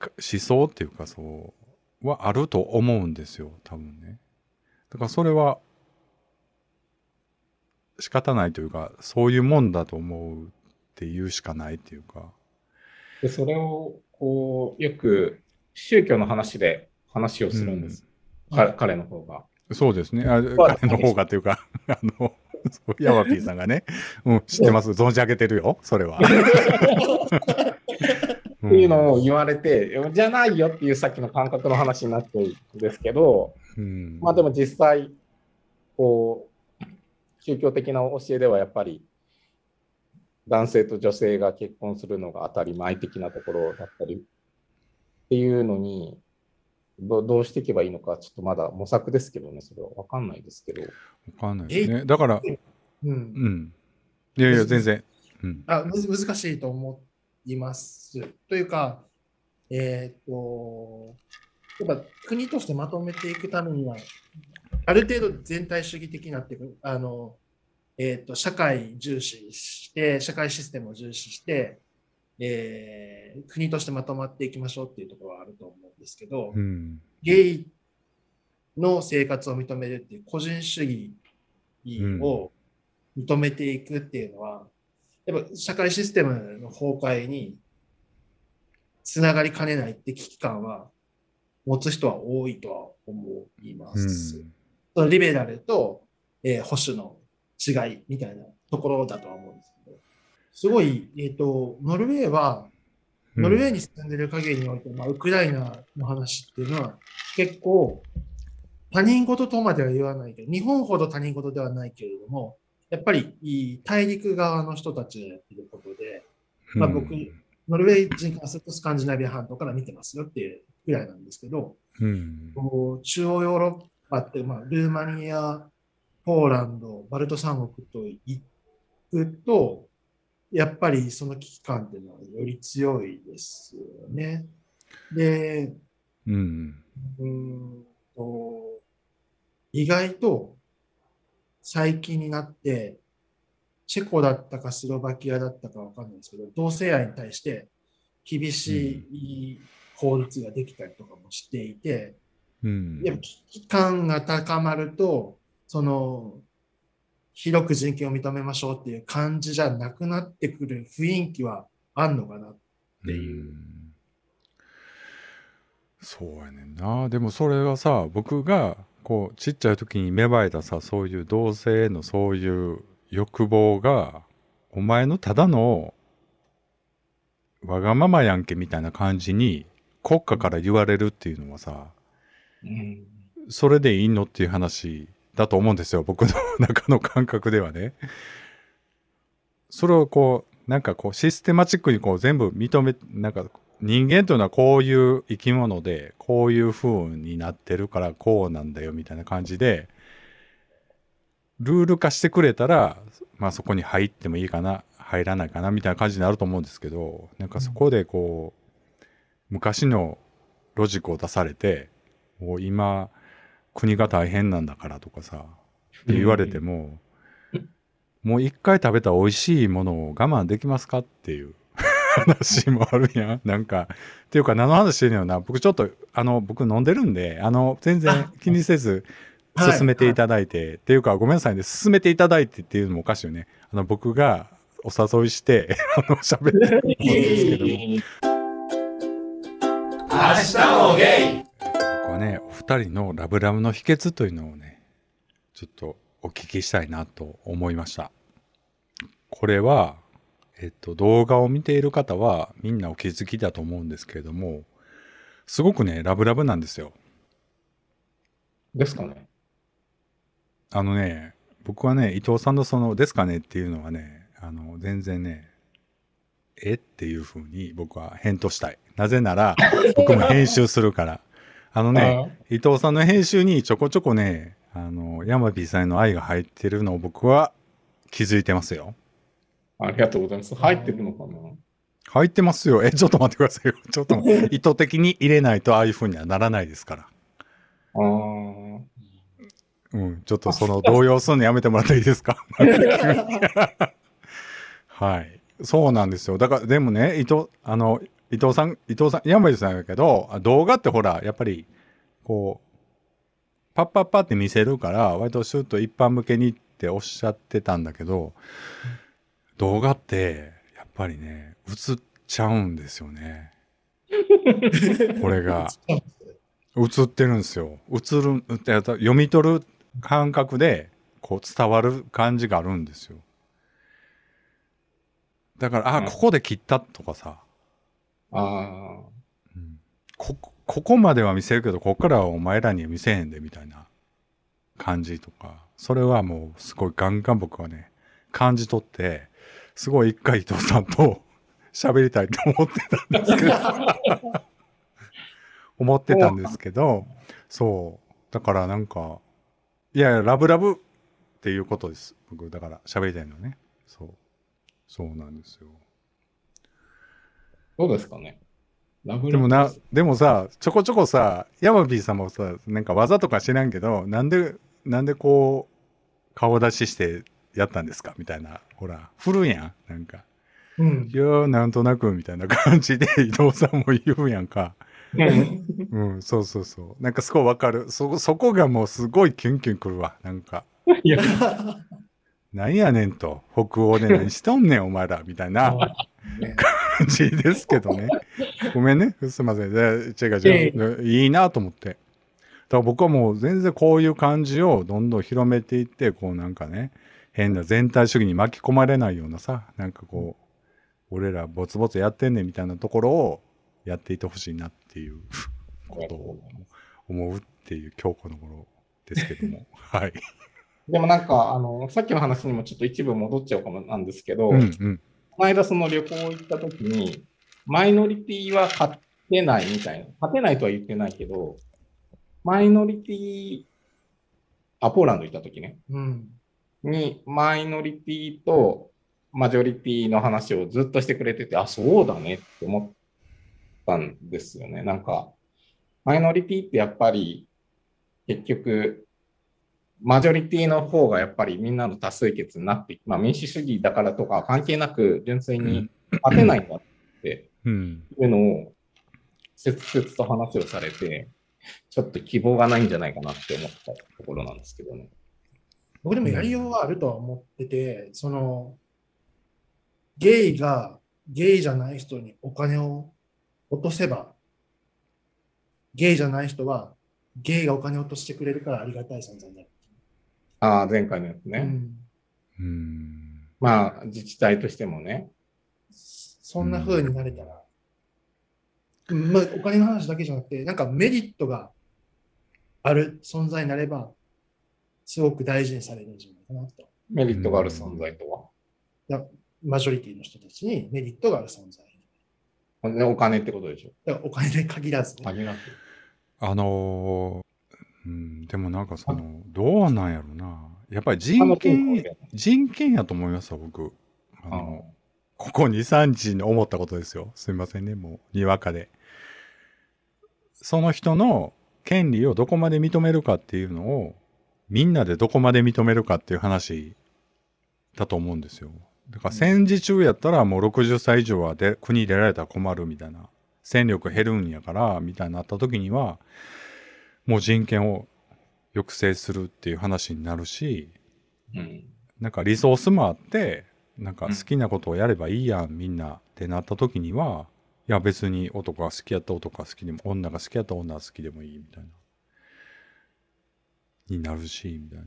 思想っていうかそうはあると思うんですよ多分ね。だからそれは仕方ないというかそういうもんだと思うっていうしかないっていうか。でそれをこうよく宗教の話で話をするんです、うん、彼の方が。そうですね。あ彼の方がっていうか、あの、ヤマピーさんがね、うん、知ってます、存じ上げてるよ、それは。っていうのを言われて、じゃないよっていうさっきの感覚の話になってるんですけど、うん、まあでも実際、こう、宗教的な教えではやっぱり、男性と女性が結婚するのが当たり前的なところだったりっていうのに、どどうしていけばいいのか、ちょっとまだ模索ですけどね、それは分かんないですけど。分かんないですね。だから、うん。うん。いやいや、全然。うん、あむ難しいと思います。というか、えっ、ー、と、やっぱ国としてまとめていくためには、ある程度全体主義的になっていく、あの、えっ、ー、と、社会重視して、社会システムを重視して、えー、国としてまとまっていきましょうっていうところはあると思うんですけど、うん、ゲイの生活を認めるっていう個人主義を認めていくっていうのは、やっぱ社会システムの崩壊につながりかねないって危機感は持つ人は多いとは思います。うん、そのリベラルと、えー、保守の違いみたいなところだとは思うんですけど、すごい、えっ、ー、と、ノルウェーは、ノルウェーに住んでる限りにおいて、まあ、ウクライナの話っていうのは結構他人事とまでは言わないけど、日本ほど他人事ではないけれども、やっぱり大陸側の人たちがやってることで、まあ、僕、ノルウェー人からするとスカンジナビア半島から見てますよっていうぐらいなんですけど、うん、中央ヨーロッパって、まあ、ルーマニア、ポーランド、バルト三国と行くと、やっぱりその危機感っていうのはより強いですよね。で、うん、うん。と意外と最近になって、チェコだったかスロバキアだったかわかんないですけど、同性愛に対して厳しい法律ができたりとかもしていて、うん、やっぱ危機感が高まると、その広く人権を認めましょうっていう感じじゃなくなってくる雰囲気はあんのかなっていう。うそうやねんな。でもそれはさ、僕がこうちっちゃい時に芽生えたさ、そういう同性のそういう欲望がお前のただのわがままやんけみたいな感じに国家から言われるっていうのはさ、うん。それでいいのっていう話だと思うんですよ。僕の中の感覚ではね。それをこう、なんかこうシステマチックにこう全部認め、なんか人間というのはこういう生き物で、こういう風になってるからこうなんだよみたいな感じで、ルール化してくれたら、まあそこに入ってもいいかな、入らないかなみたいな感じになると思うんですけど、なんかそこでこう、昔のロジックを出されて、もう今、国が大変なんだからとかさ、って言われても、もう一回食べた美味しいものを我慢できますかっていう 話もあるやん。なんか、っていうか何の話してんのよな。僕ちょっと、あの、僕飲んでるんで、あの、全然気にせず、はい進めていただいて、っていうか、ごめんなさいね、進めていただいてっていうのもおかしいよね。あの、僕がお誘いして、あの、喋ってるんですけども。僕はね、お二人のラブラブの秘訣というのをね、ちょっとお聞きしたいなと思いました。これは、えっと、動画を見ている方はみんなお気づきだと思うんですけれども、すごくね、ラブラブなんですよ。ですかね。あのね、僕はね、伊藤さんのその、ですかねっていうのはね、あの、全然ね、えっていうふうに僕は返答したい。なぜなら、僕も編集するから。あのね、伊藤さんの編集にちょこちょこね、あの、山 P さんへの愛が入ってるのを僕は気づいてますよ。ありがとうございます。入ってるのかな？入ってますよ。え、ちょっと待ってくださいよ。ちょっと意図的に入れないとああいうふうにはならないですから。あーうん、ちょっとその動揺するのやめてもらっていいですか？はい。そうなんですよ。だから、でもね、伊藤、あの、伊藤さん、伊藤さん、山口さんだけど、あ動画ってほら、やっぱり、こう、パッパッパって見せるから、割とシュッと一般向けにっておっしゃってたんだけど、動画って、やっぱりね、映っちゃうんですよね。これが。映ってるんですよ。映る、読み取る感覚で、こう伝わる感じがあるんですよ。だから、あ、うんここで切ったとかさ、あうんこ、ここまでは見せるけど、ここからはお前らには見せへんで、みたいな感じとか、それはもうすごいガンガン僕はね、感じ取って、すごい一回伊藤さんと喋りたいと思ってたんですけど、思ってたんですけど、そう。だからなんか、いやいや、ラブラブっていうことです。僕、だから喋りたいのはね。そう。そうなんですよ。どうですかね。でもなでもさ、ちょこちょこさ、ヤマピーさんもさ、なんか技とか知らんけど、なんで、なんでこう、顔出ししてやったんですか？みたいな。ほら、振るやん。なんか。うんいやー、なんとなく、みたいな感じで 伊藤さんも言うやんか。うんうん、そうそうそう。なんかすごいわかる。そ、そこがもうすごいキュンキュンくるわ。なんか。いや、なんやねんと。北欧で何しとんねん、お前ら。みたいな感じですけどね。ごめんね。すいません。で違う違う。いいなと思って。だから僕はもう全然こういう感じをどんどん広めていって、こうなんかね、変な全体主義に巻き込まれないようなさ、なんかこう、俺らボツボツやってんねんみたいなところをやっていてほしいなっていうことを思うっていう今日この頃ですけども。はい。でもなんか、あの、さっきの話にもちょっと一部戻っちゃうかもなんですけど、うんうん。この間その旅行行った時に、マイノリティは勝てないみたいな。勝てないとは言ってないけど、マイノリティ、あ、ポーランド行った時ね。うんに、マイノリティとマジョリティの話をずっとしてくれてて、あ、そうだねって思ったんですよね。なんか、マイノリティってやっぱり、結局、マジョリティの方がやっぱりみんなの多数決になって、まあ民主主義だからとか関係なく純粋に勝てないんだってうん。いうのを切々と話をされて、ちょっと希望がないんじゃないかなって思ったところなんですけどね。僕でもやりようはあるとは思ってて、その、ゲイがゲイじゃない人にお金を落とせば、ゲイじゃない人はゲイがお金を落としてくれるからありがたい存在になる。ああ、前回のやつね。うんうん。まあ、自治体としてもね。そんな風になれたら、うんまあ、お金の話だけじゃなくて、なんかメリットがある存在になれば、すごく大事にされるんじゃないかなと。メリットがある存在とは？マジョリティの人たちにメリットがある存在。ねお金ってことでしょ？お金で限らずね、限らず。あのーうん、でもなんかその、どうなんやろな。やっぱり人権、人権やと思いますわ、僕。あの、ここ2、3日に思ったことですよ。すいませんね、もう、にわかで。その人の権利をどこまで認めるかっていうのを、みんなでどこまで認めるかっていう話だと思うんですよ。だから戦時中やったらもう60歳以上はで国に出られたら困るみたいな。戦力減るんやから、みたいになった時には、もう人権を抑制するっていう話になるし、うん。なんかリソースもあって、なんか好きなことをやればいいやん、みんなってなった時には、いや別に男が好きやった男が好きでも、女が好きやった女が好きでもいいみたいな。になるし、みたい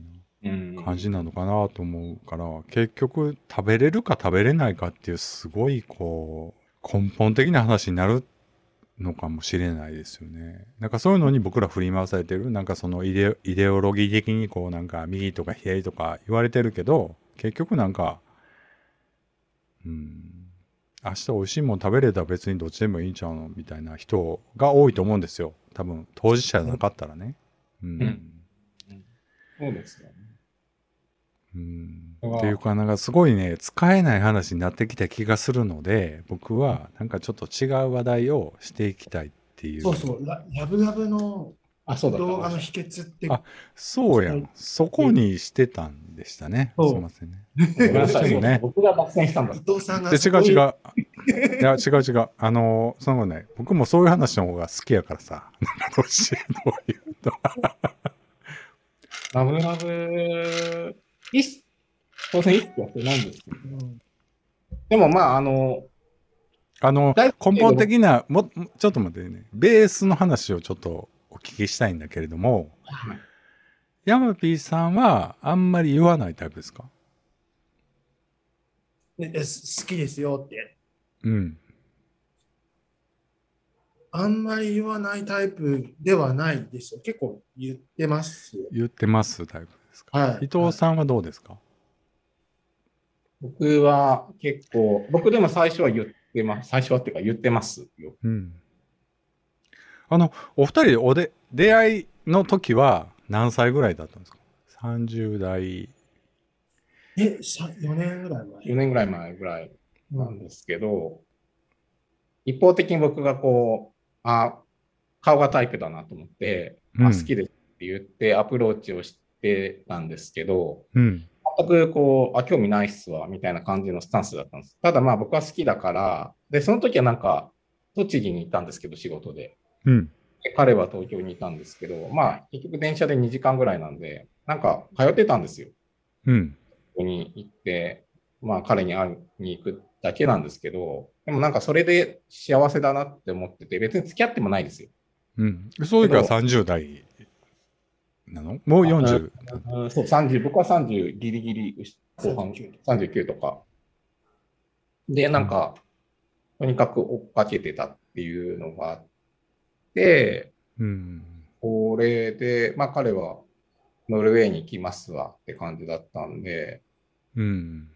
うんな感じなのかなと思うから、結局食べれるか食べれないかっていうすごいこう、根本的な話になるのかもしれないですよね。なんかそういうのに僕ら振り回されてる、なんかそのイデオロギー的にこうなんか右とか左とか言われてるけど、結局なんか、うん、明日美味しいもん食べれたら別にどっちでもいいんちゃうのみたいな人が多いと思うんですよ。多分当事者じゃなかったらね。うん。うんそうですよね。うん。っていうかなんかすごいね使えない話になってきた気がするので僕はなんかちょっと違う話題をしていきたいっていう。そうそう、ララブラブのあ、そうだった。動画の秘訣って、あそうやん。そこにしてたんでしたね。すいませんね。ね。僕が脱線したんだ。伊。藤さんがで違う違う。いや違う違う。あのそのね僕もそういう話の方が好きやからさ。どうしようどういうとラブラブ、いっ当然いいってやってないんですけど。うんでもまあ、あの、あの根本的なもちょっと待ってねベースの話をちょっとお聞きしたいんだけれどもヤマピーさんはあんまり言わないタイプですか？ね好きですよって。うん。あんまり言わないタイプではないですよ。結構言ってますよ。言ってますタイプですか？はい。伊藤さんはどうですか、僕は結構、僕でも最初は言ってます。最初はっていうか言ってますよ。うん。あの、お二人でおで出会いの時は何歳ぐらいだったんですか ?30 代。え、さ4年ぐらい4前。年ぐらい前ぐらいうんなんですけど、一方的に僕がこう、あ、顔がタイプだなと思って、うんあ好きですって言ってアプローチをしてたんですけど、うん。全くこう、あ、興味ないっすわ、みたいな感じのスタンスだったんです。ただまあ僕は好きだから、で、その時はなんか、栃木に行ったんですけど、仕事で。うん。で彼は東京にいたんですけど、まあ結局電車で2時間ぐらいなんで、なんか通ってたんですよ。うん。ここに行って、まあ彼に会いに行くだけなんですけど、でもなんかそれで幸せだなって思ってて、別に付き合ってもないですよ。うん。そういう時は30代なの？もう40。うんそう、30、僕は30ギリギリ後半、39 39とか。で、なんか、とにかく追っかけてたっていうのがあって、うん。これで、まあ彼はノルウェーに行きますわって感じだったんで、うん。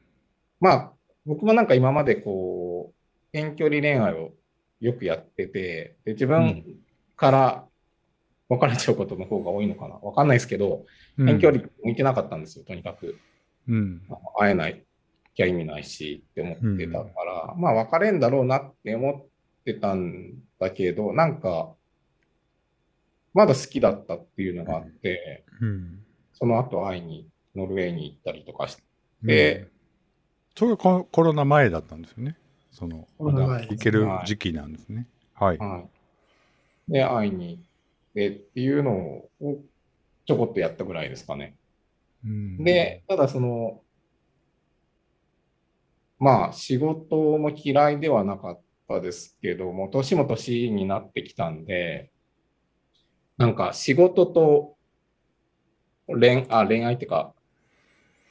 まあ僕もなんか今までこう、遠距離恋愛をよくやってて、で自分から別れちゃうことの方が多いのかなわかんないですけど、うん遠距離向いてなかったんですよ、とにかく。うん。会えない、きゃ意味ないしって思ってたから、まあ別れんだろうなって思ってたんだけど、なんか、まだ好きだったっていうのがあって、うん。その後会いにノルウェーに行ったりとかして、で、それがココロナ前だったんですよね。その、行ける時期なんですね。はい。はい。で、会いに行ってっていうのをちょこっとやったぐらいですかね。うんで、ただその、まあ仕事も嫌いではなかったですけども、年も年になってきたんで、なんか仕事と恋あ恋愛っていうか、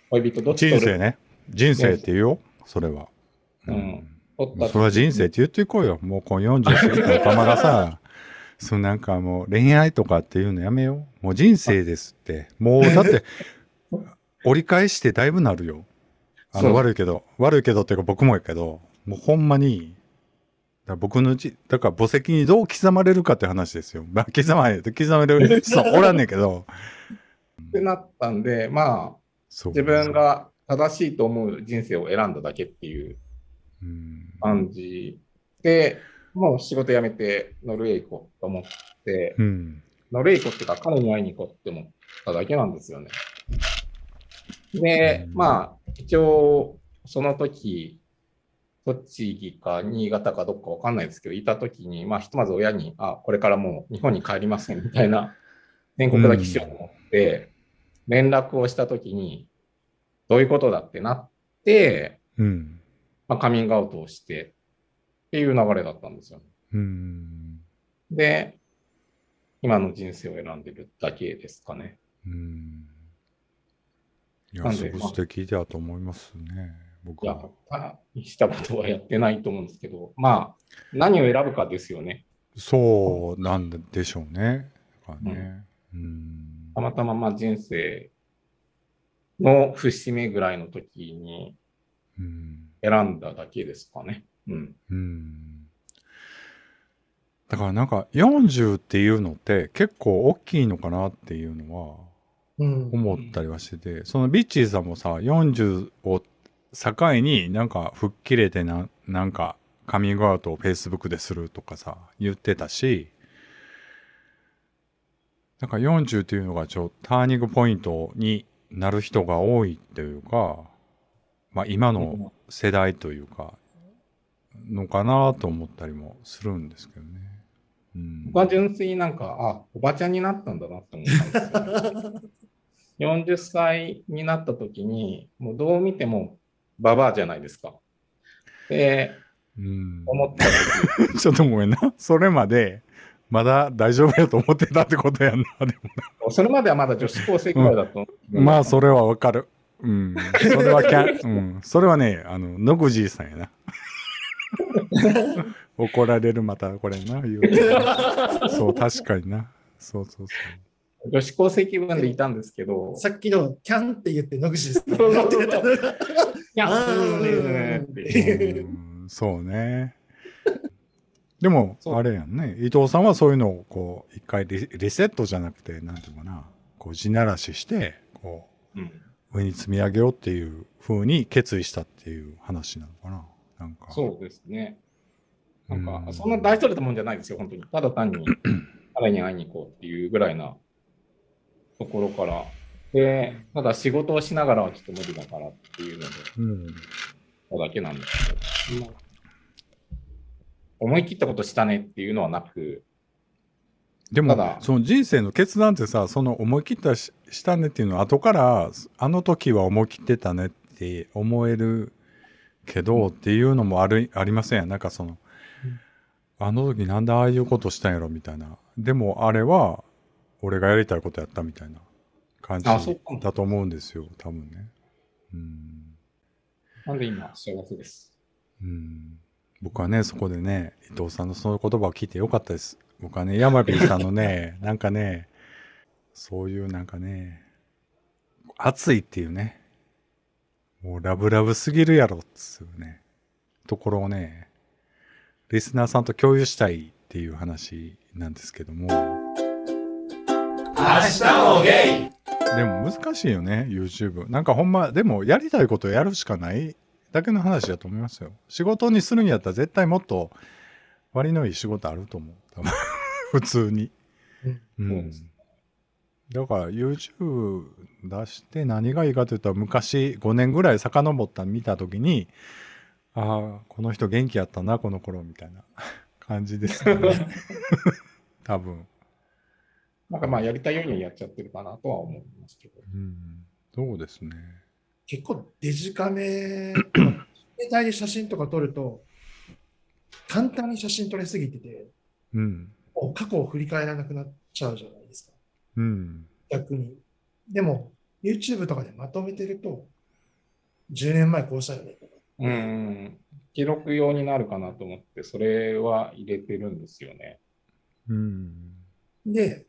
恋人どっちと人生ね。人生って言う？よ、それは。うん撮ったそれは人生って言っていこうよ。もうこの40過ぎた仲間がさ、そうなんかもう恋愛とかっていうのやめよう。もう人生ですって。もうだって、折り返してだいぶなるよ。あの悪いけど、悪いけどっていうか僕もやけど、もうほんまに、だ僕のうち、だから墓石にどう刻まれるかって話ですよ。まあ刻まれる、刻まれる人おらんねんけど。ってなったんで、まあ、自分が正しいと思う人生を選んだだけっていううん。感じで、もう仕事辞めてノルウェー行こうと思って、うん。ノルウェー行こうっていうか、彼に会いに行こうって思っただけなんですよね。で、うんまあ、一応、その時、栃木か新潟かどっかわかんないですけど、いた時に、まあ、ひとまず親に、あ、これからもう日本に帰りませんみたいな 宣告だけしようと思って、連絡をした時に、どういうことだってなって、うん。まあ、カミングアウトをしてっていう流れだったんですよ。うん。で、今の人生を選んでるだけですかね。うん。いや、すごい素敵だと思いますね。僕は。、大したことはやってないと思うんですけど、まあ、何を選ぶかですよね。そうなんでしょうね。だからね。うん。たまたままあ人生の節目ぐらいの時にうん。選んだだけですかね。うん。うん。だからなんか40っていうのって結構大きいのかなっていうのはうん。思ったりはしてて、そのビッチーさんもさ、40を境になんか吹っ切れてな、なんかカミングアウトを Facebook でするとかさ、言ってたし、なんか40っていうのがちょっとターニングポイントになる人が多いっていうか、まあ今の世代というか、のかなと思ったりもするんですけどね。うん僕は純粋になんか、あ、おばちゃんになったんだなって思ったんですよ、ね。40歳になった時に、もうどう見てもババアじゃないですか。で、うん思った時 ちょっとごめんな。それまで、まだ大丈夫やと思ってたってことやんな。でそれまではまだ女子高生くらいだと思う、もまあ、それはわかる。うん。それはキャン、うん。それはね、あの、野口さんやな。怒られる、またこれな、言うて そう、確かにな。そうそうそ女子高生気分でいたんですけど、さっきのキャンって言って野口です。そうそうそういや、あーうんねってそうね。でも、あれやんね。伊藤さんはそういうのを、こう、一回リリセットじゃなくて、なんていうのかな。こう、地ならしして、こう、うん上に積み上げようっていう風に決意したっていう話なのかな。なんか。そうですね。なんうか、んそんな大それたもんじゃないですよ、本当に。ただ単に、彼に会いに行こうっていうぐらいなところから。で、ただ仕事をしながらはちょっと無理だからっていうので、うん。ただけなんですけど、思い切ったことしたねっていうのはなく、でもその人生の決断ってさ、その思い切ったししたねっていうのは、後から、あの時は思い切ってたねって思えるけど、っていうのもある、ありません？なんかその、あの時なんでああいうことしたんやろみたいな。でもあれは、俺がやりたいことやったみたいな感じだと思うんですよ、多分ね。うん。なんで今、幸せです？うん僕はね、そこでね、伊藤さんのその言葉を聞いてよかったです。僕はね、山火さんのね、なんかね、そういうなんかね、熱いっていうね、もうラブラブすぎるやろっつうね、ところをね、リスナーさんと共有したいっていう話なんですけども、でも難しいよね、YouTube。なんかほんま、でもやりたいことやるしかない。だけの話だと思いますよ。仕事にするんやったら絶対もっと割のいい仕事あると思う。多分。普通に。うん。うだから YouTube 出して何がいいかというと昔5年ぐらい遡った見た時にああこの人元気やったなこの頃みたいな 感じですよね。多分、なんかまあ、やりたいようにやっちゃってるかなとは思いますけど。うん、そうですね。結構デジカメ、携帯で写真とか撮ると、簡単に写真撮れすぎてて、うん。過去を振り返らなくなっちゃうじゃない。ですか。うん逆に。でも、YouTube とかでまとめてると、10年前こうしたよねとか。うん。記録用になるかなと思って、それは入れてるんですよね。うん。で、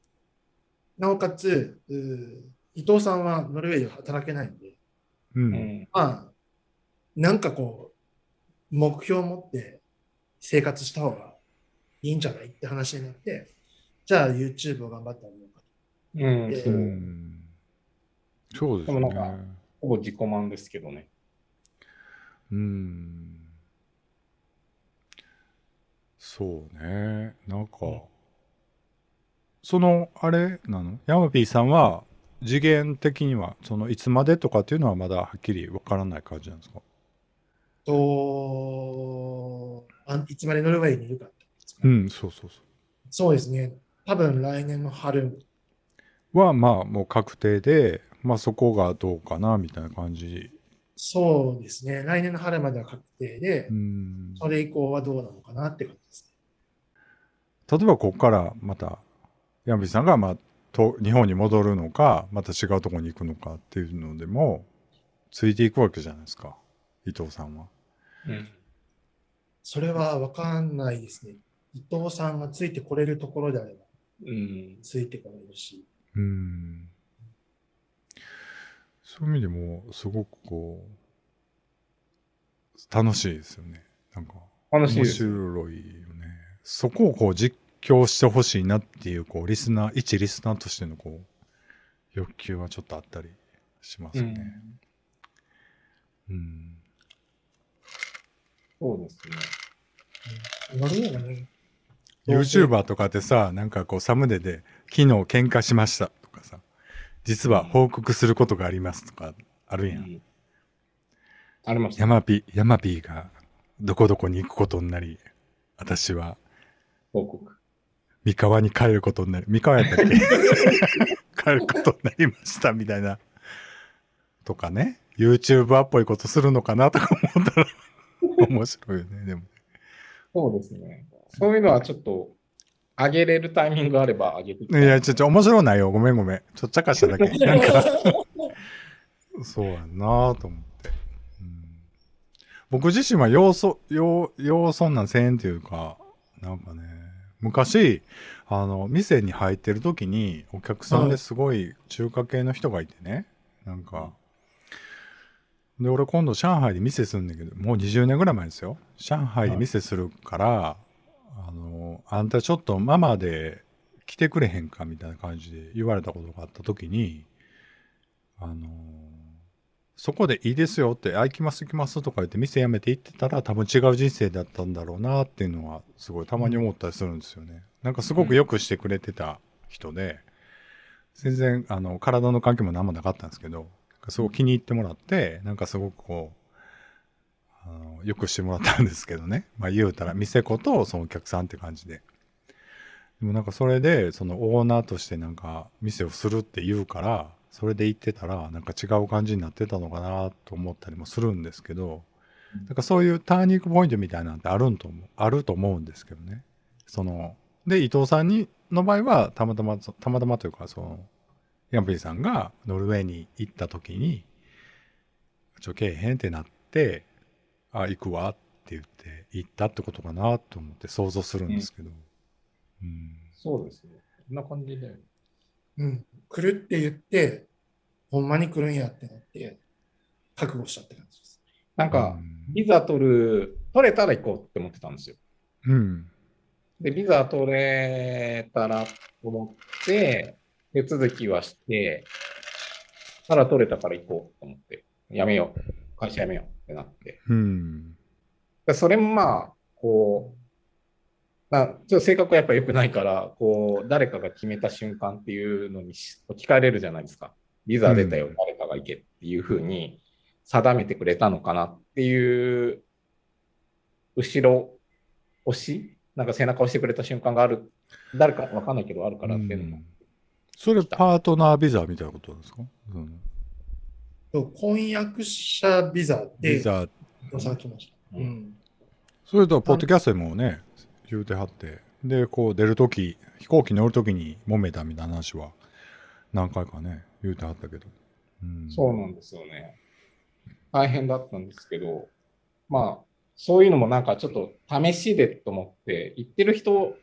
なおかつ、伊藤さんはノルウェーで働けないんで、う。うんん。まあ、なんかこう、目標を持って生活した方がいいんじゃないって話になって、じゃあ YouTube を頑張ってあげようん、でそうう。ん。そうですでもなんかね。ほぼ自己満ですけどね。うん。そうね。なんか、うんその、あれなの？ヤマピーさんは、次元的には、その、いつまでとかっていうのはまだはっきりわからない感じなんですか？とあいつまでノルウェーにいるか？うん、そうそうそそうですね。多分来年の春、う。は、まあ、もう確定で、まあ、そこがどうかな、みたいな感じ。そうですね。来年の春までは確定でう、ん。それ以降はどうなのかなって感じです例えば、ここからまた、ヤマピーさんが、まあ、と日本に戻るのか、また違うところに行くのかっていうのでも、ついていくわけじゃないですか、伊藤さんは。うん。それは分かんないですね。伊藤さんがついてこれるところであれば、うん。ついてこれるし。うん。そういう意味でも、すごくこう、楽しいですよね。なんか、面楽しいです。白いよね。そこをこう実況してほしいなっていう、こう、リスナー、一リスナーとしてのこう、欲求はちょっとあったりしますよね。うん。そうですね。ね、YouTuber とかってさ、なんかこうサムネで、昨日喧嘩しましたとかさ、実は報告することがありますとかあるやん。うんありました。ヤマピ、ヤマピーがどこどこに行くことになり、私は報告。三河に帰ることになり、三河やったっけ？帰ることになりましたみたいな。とかね、YouTuber っぽいことするのかなとか思ったら面白いよね、でも。そうですね。そういうのはちょっと、上げれるタイミングがあれば上げていや、ちょ、ちょ、面白ないよ。ごめんごめん。ちょっちゃかしただけ。なんか、そうやんなと思って。うん、僕自身は要素、要、要そんなんせんっていうか、なんかね、昔、あの、店に入ってる時に、お客さんですごい中華系の人がいてね、なんか、で、俺今度上海で店するんだけど、もう20年ぐらい前ですよ。上海で店するから、あの、あんたちょっとママで来てくれへんかみたいな感じで言われたことがあった時に、あの、そこでいいですよって、あ、行きます行きますとか言って店辞めて行ってたら多分違う人生だったんだろうなっていうのはすごいたまに思ったりするんですよね。なんかすごくよくしてくれてた人で、全然あの体の関係も何もなかったんですけど、すごく気に入ってもらって、なんかすごくこう、あのよくしてもらったんですけどね。まあ言うたら、店子とそのお客さんって感じで。でもなんかそれで、そのオーナーとしてなんか店をするって言うから、それで行ってたら、なんか違う感じになってたのかなと思ったりもするんですけど、なんかそういうターニングポイントみたいなんてあるんと思う、あると思うんですけどね。その、で、伊藤さんに、の場合は、たまたま、たまたまというか、その、ヤンピーさんがノルウェーに行った時に、ちょ、けえへんってなって、あ、行くわって言って、行ったってことかなと思って想像するんですけど。うん。そうですね。こんな感じで。うん、来るって言って、ほんまに来るんやってなって、覚悟したって感じです。なんか、ビザ取る、取れたら行こうって思ってたんですよ。うん。で、ビザ取れたらと思って、手続きはして、ただ取れたから行こうと思って、やめよう。会社辞めようってなって。うん。でそれもまあ、こう、なちょっと性格はやっぱ良くないから、こう、誰かが決めた瞬間っていうのにし聞かれるじゃないですか。ビザ出たよ、うん誰かが行けっていうふうに定めてくれたのかなっていう、後ろ押しなんか背中押してくれた瞬間がある。誰かわかんないけどあるからっていうのも。それパートナービザみたいなことなんですか、うん、と婚約者ビザで、ビザ、おさ来ました。ううんん。それとポッドキャストでもね、言うてはって、で、こう出るとき、飛行機乗るときに揉めたみたいな話は何回かね、言うてはったけど。うん、そうなんですよね。大変だったんですけど、まあ、そういうのもなんかちょっと試しでと思って、行ってる人、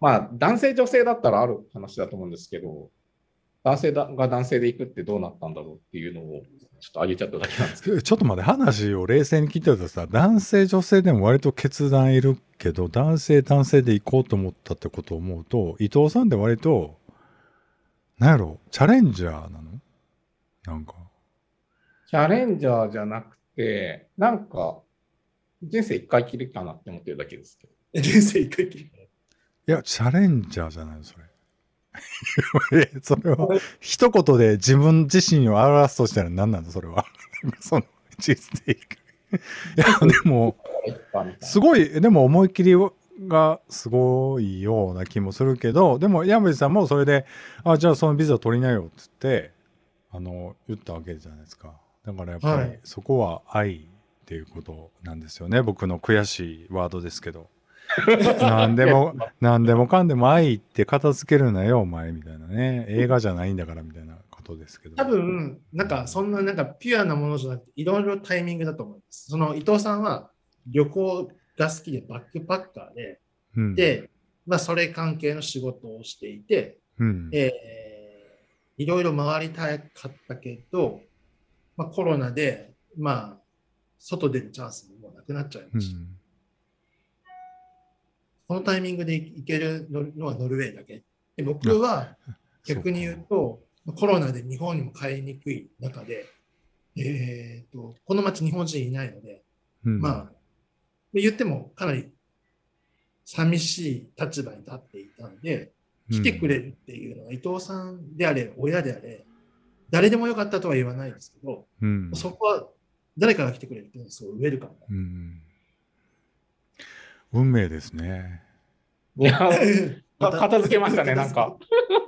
まあ、男性、女性だったらある話だと思うんですけど、男性だが男性で行くってどうなったんだろうっていうのを、ちょっと上げちゃっただけなんですけど。ちょっと待って、話を冷静に聞いてるとさ、男性、女性でも割と決断いるけど、男性、男性で行こうと思ったってことを思うと、伊藤さんって割と、なんやろ、チャレンジャーなの？なんか。チャレンジャーじゃなくて、なんか、人生一回きりかなって思ってるだけですけど。人生一回きり？いや、チャレンジャーじゃないの、それ。え それは、一言で自分自身を表すとしたら何なの、それは。その、いや、でも、すごい、でも思い切りがすごいような気もするけど、でも山口さんもそれで、あ、じゃあそのビザ取りなよって言って、あの、言ったわけじゃないですか。だからやっぱりはいそこは愛っていうことなんですよね。僕の悔しいワードですけど。なんでも、なんでもかんでも愛って片付けるなよ、お前みたいなね。映画じゃないんだからみたいなことですけど。多分、なんかそんななんかピュアなものじゃなくて、いろいろタイミングだと思います。その伊藤さんは旅行が好きでバックパッカーで、うん、で、まあそれ関係の仕事をしていて、うん、えー、いろいろ回りたかったけど、まあコロナで、まあ、外出るチャンスももうなくなっちゃいました。うんこのタイミングで行けるのはノルウェーだけ。で僕は逆に言うと、コロナで日本にも帰りにくい中で、えー、とこの町日本人いないので、うん。まあ、言ってもかなり寂しい立場に立っていたので、来てくれるっていうのは伊藤さんであれ、親であれ、誰でもよかったとは言わないですけど、うん、そこは誰かが来てくれるっていうのはすごいウェルカムだ。うん運命ですね。いや、片付けましたね、なんか。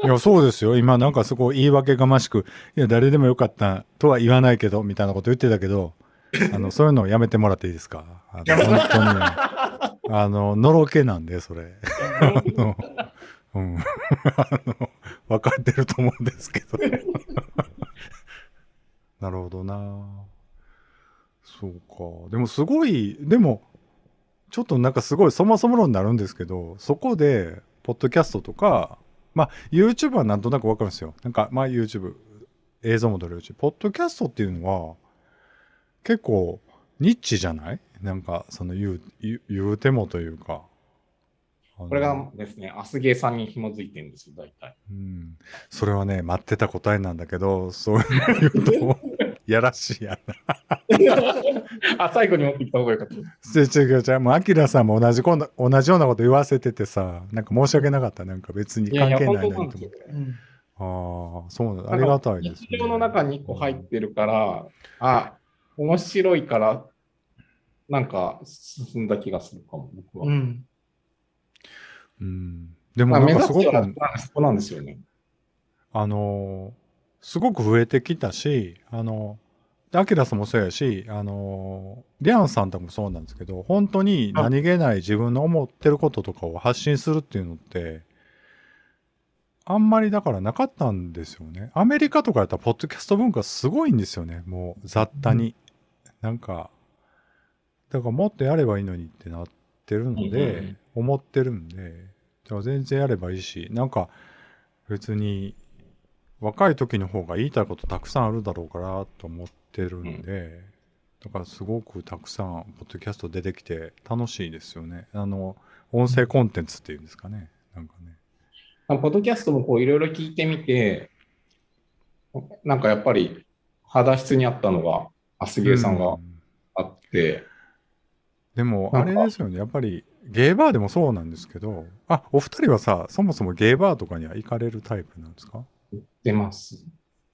いや、そうですよ。今なんかそこ言い訳がましく、いや、誰でもよかったとは言わないけど、みたいなこと言ってたけど、あの、そういうのをやめてもらっていいですか？あの本当にね、あの、のろけなんで、それ。あの、うん。あの、分かってると思うんですけど。なるほどな。そうか。でもすごい、でも、ちょっとなんかすごいそもそも論になるんですけど、そこで、ポッドキャストとか、まあ、YouTube はなんとなくわかるんですよ。なんか、まあ、YouTube、映像も撮れるし、ポッドキャストっていうのは、結構、ニッチじゃない？なんか、その言う、言うてもというか。これがですね、アスゲーさんに紐づいてるんですよ、大体。うん。それはね、待ってた答えなんだけど、そういうと、やらしいやな。あ、最後に持ってきた方がよかった。違う違う違う。もう、アキラさんも同じこんな、同じようなこと言わせててさ、なんか申し訳なかった。なんか別に関係ないなと思って。。ああ、そうなんだ。ありがたいです、ね。日常の中に1個入ってるから、あ、面白いから、なんか進んだ気がするかも、僕は。うんうん。でもまあ、なんかすごくそこなんですよね。あのーすごく増えてきたし、あのー、アキラさんもそうやし、あのーリアンさんとかもそうなんですけど、本当に何気ない自分の思ってることとかを発信するっていうのって、あんまりだからなかったんですよね。アメリカとかやったら、ポッドキャスト文化すごいんですよね。もう雑多に。なんか、だからもっとやればいいのにってなってるので、うんうん思ってるんで、じゃあ全然やればいいし、なんか別に若い時の方が言いたいことたくさんあるだろうからと思ってるんで、だからすごくたくさんポッドキャスト出てきて楽しいですよね。あの、音声コンテンツっていうんですかね。なんかね。ポッドキャストもこういろいろ聞いてみて、なんかやっぱり肌質にあったのが、アスゲーさんがうんあって、でも、あれですよね。やっぱり、ゲーバーでもそうなんですけど、あ、お二人はさ、そもそもゲーバーとかには行かれるタイプなんですか？出ます。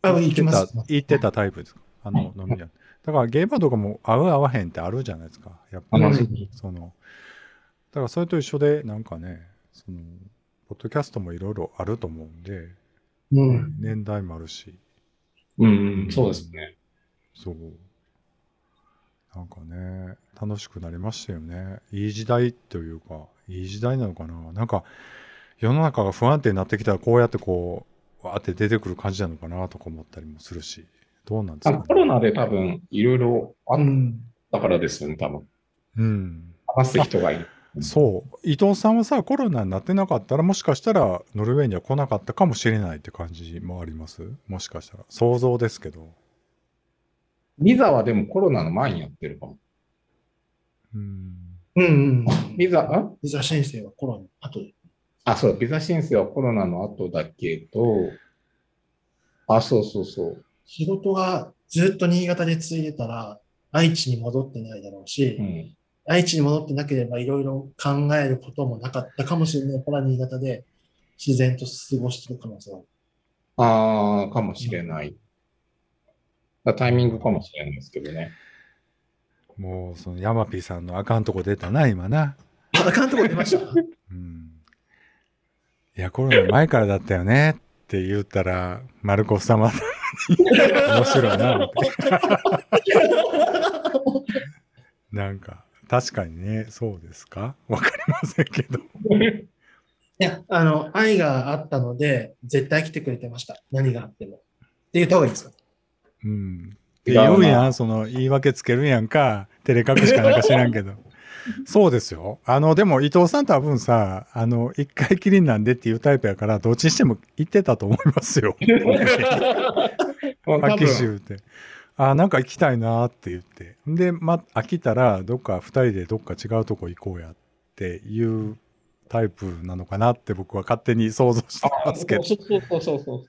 あ、行きます。行ってたタイプですか？あの、飲み屋。だからゲーバーとかも合う合わへんってあるじゃないですか。やっぱり、うんその、だからそれと一緒で、なんかね、その、ポッドキャストもいろいろあると思うんで、うん。年代もあるし、うん、うん、そうですね。そう。なんかね、楽しくなりましたよね。いい時代というか、いい時代なのかな。なんか、世の中が不安定になってきたら、こうやってこう、わーって出てくる感じなのかなとか思ったりもするし、どうなんですか、ね、あコロナで多分いろいろあん。たからですよね、多分。うん。話す人がいる。そう。伊藤さんはさ、コロナになってなかったら、もしかしたらノルウェーには来なかったかもしれないって感じもあります？もしかしたら。想像ですけど。ビザはでもコロナの前にやってるかも。うん。うんうん。ビザ、あ？ビザ申請はコロナ後で。あ、そう、ビザ申請はコロナの後だけど、あ、そうそうそう。仕事がずっと新潟で続いてたら、愛知に戻ってないだろうし、うん。愛知に戻ってなければいろいろ考えることもなかったかもしれないから、新潟で自然と過ごしてる可能性はある。ああ、かもしれない。だタイミングかもしれないですけどね。もう、その、ヤマピーさんのあかんとこ出たな、今な。あかんとこ出ました。うん。いや、コロナ前からだったよねって言ったら、マルコフ様面白いな、なんか、確かにね、そうですか？わかりませんけど。いや、あの、愛があったので、絶対来てくれてました。何があっても。って言った方がいいですか？うん。って言うやん、その、言い訳つけるやんか、照れ隠しかなんか知らんけど。そうですよ。あの、でも伊藤さん多分さ、あの、一回きりなんでっていうタイプやから、どっちにしても言ってたと思いますよ。もう多はって。あなんか行きたいなって言って。で、ま、飽きたら、どっか二人でどっか違うとこ行こうやっていうタイプなのかなって僕は勝手に想像してますけど。そうそうそうそうそう。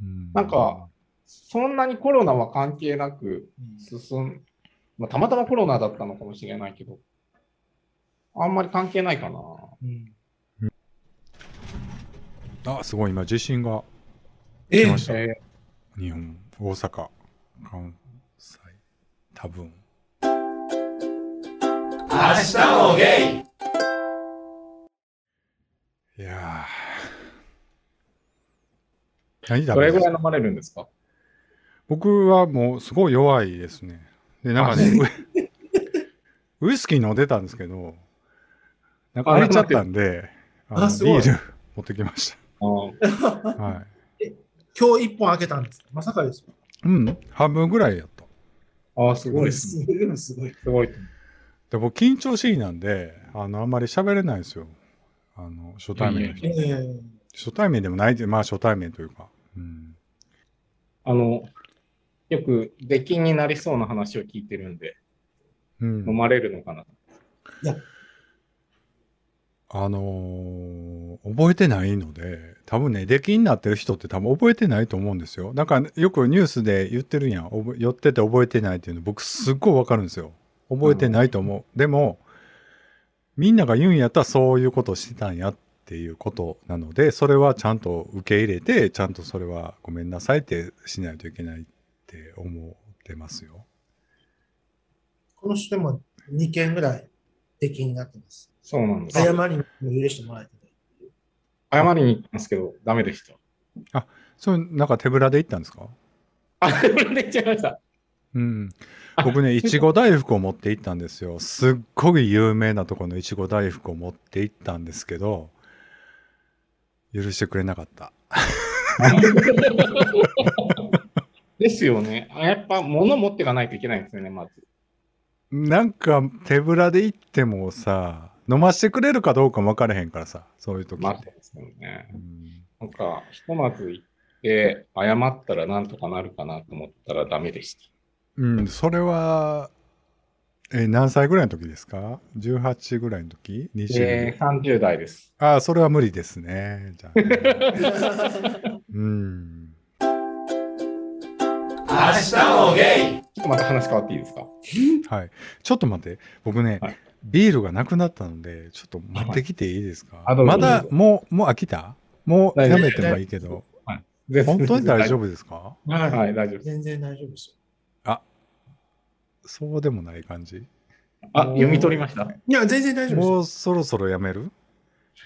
うんなんか、そんなにコロナは関係なく進ん、まあ、たまたまコロナだったのかもしれないけど、あんまり関係ないかな。うんあ、すごい、今地震がえ来ました。え日本、大阪、関西、多分。いやー。何ー食べますどれぐらい飲まれるんですか？僕はもうすごい弱いですね。で、なんかね、ウ ウイスキー飲んでたんですけど、なんか空いちゃったんで、あのあすごいビール持ってきました。はい。今日一本開けたんです。まさかですよ。うん、半分ぐらいやった。あー、すごいですね。すごい。すごい。すごい。で僕緊張しいなんで、あの、あんまり喋れないんですよ。あの、初対面の人。ええ初対面でもないで、まあ初対面というか。うん。あの、よく出禁になりそうな話を聞いてるんで、うん飲まれるのかな。あのー覚えてないので、多分ね、出禁になってる人って多分覚えてないと思うんですよ。なんかよくニュースで言ってるやん。寄ってて覚えてないっていうの僕すっごいわかるんですよ。覚えてないと思う。でも、みんなが言うんやったらそういうことをしてたんやっていうことなので、それはちゃんと受け入れて、ちゃんとそれはごめんなさいってしないといけないって思ってますよ。この人でも2件ぐらい出禁になってます。そうなんです。謝りも許してもらえてない。謝りに行ったんですけど、ダメでした。それなんか手ぶらで行ったんですか？あ、これで言っちゃいました。うん。僕ね、いちご大福を持って行ったんですよ。すっごい有名なところのいちご大福を持って行ったんですけど、許してくれなかった。ですよね。あやっぱ物持っていかないといけないんですよね、まず。なんか手ぶらで行ってもさ、飲ましてくれるかどうかも分からへんからさ、そういう時まあ、って。そうですよね。うんなんか、ひとまず行って、謝ったらなんとかなるかなと思ったらダメでした。うん、それは、え、何歳ぐらいの時ですか ?18 ぐらいの時 ?20 えー、30代です。ああ、それは無理ですね。じゃあね、うん。ちょっとまた話変わっていいですか？はい。ちょっと待って。僕ね、はいビールがなくなったので、ちょっと待ってきていいですか、あどうぞまだ、もう、もう飽きた？もうやめてもいいけど、全然本当に大丈夫夫ですか？はいはい、大丈夫です。全然大丈夫ですよ。そうでもない感じあ、読み取りました？いや、全然大丈夫ですよもうそろそろやめる？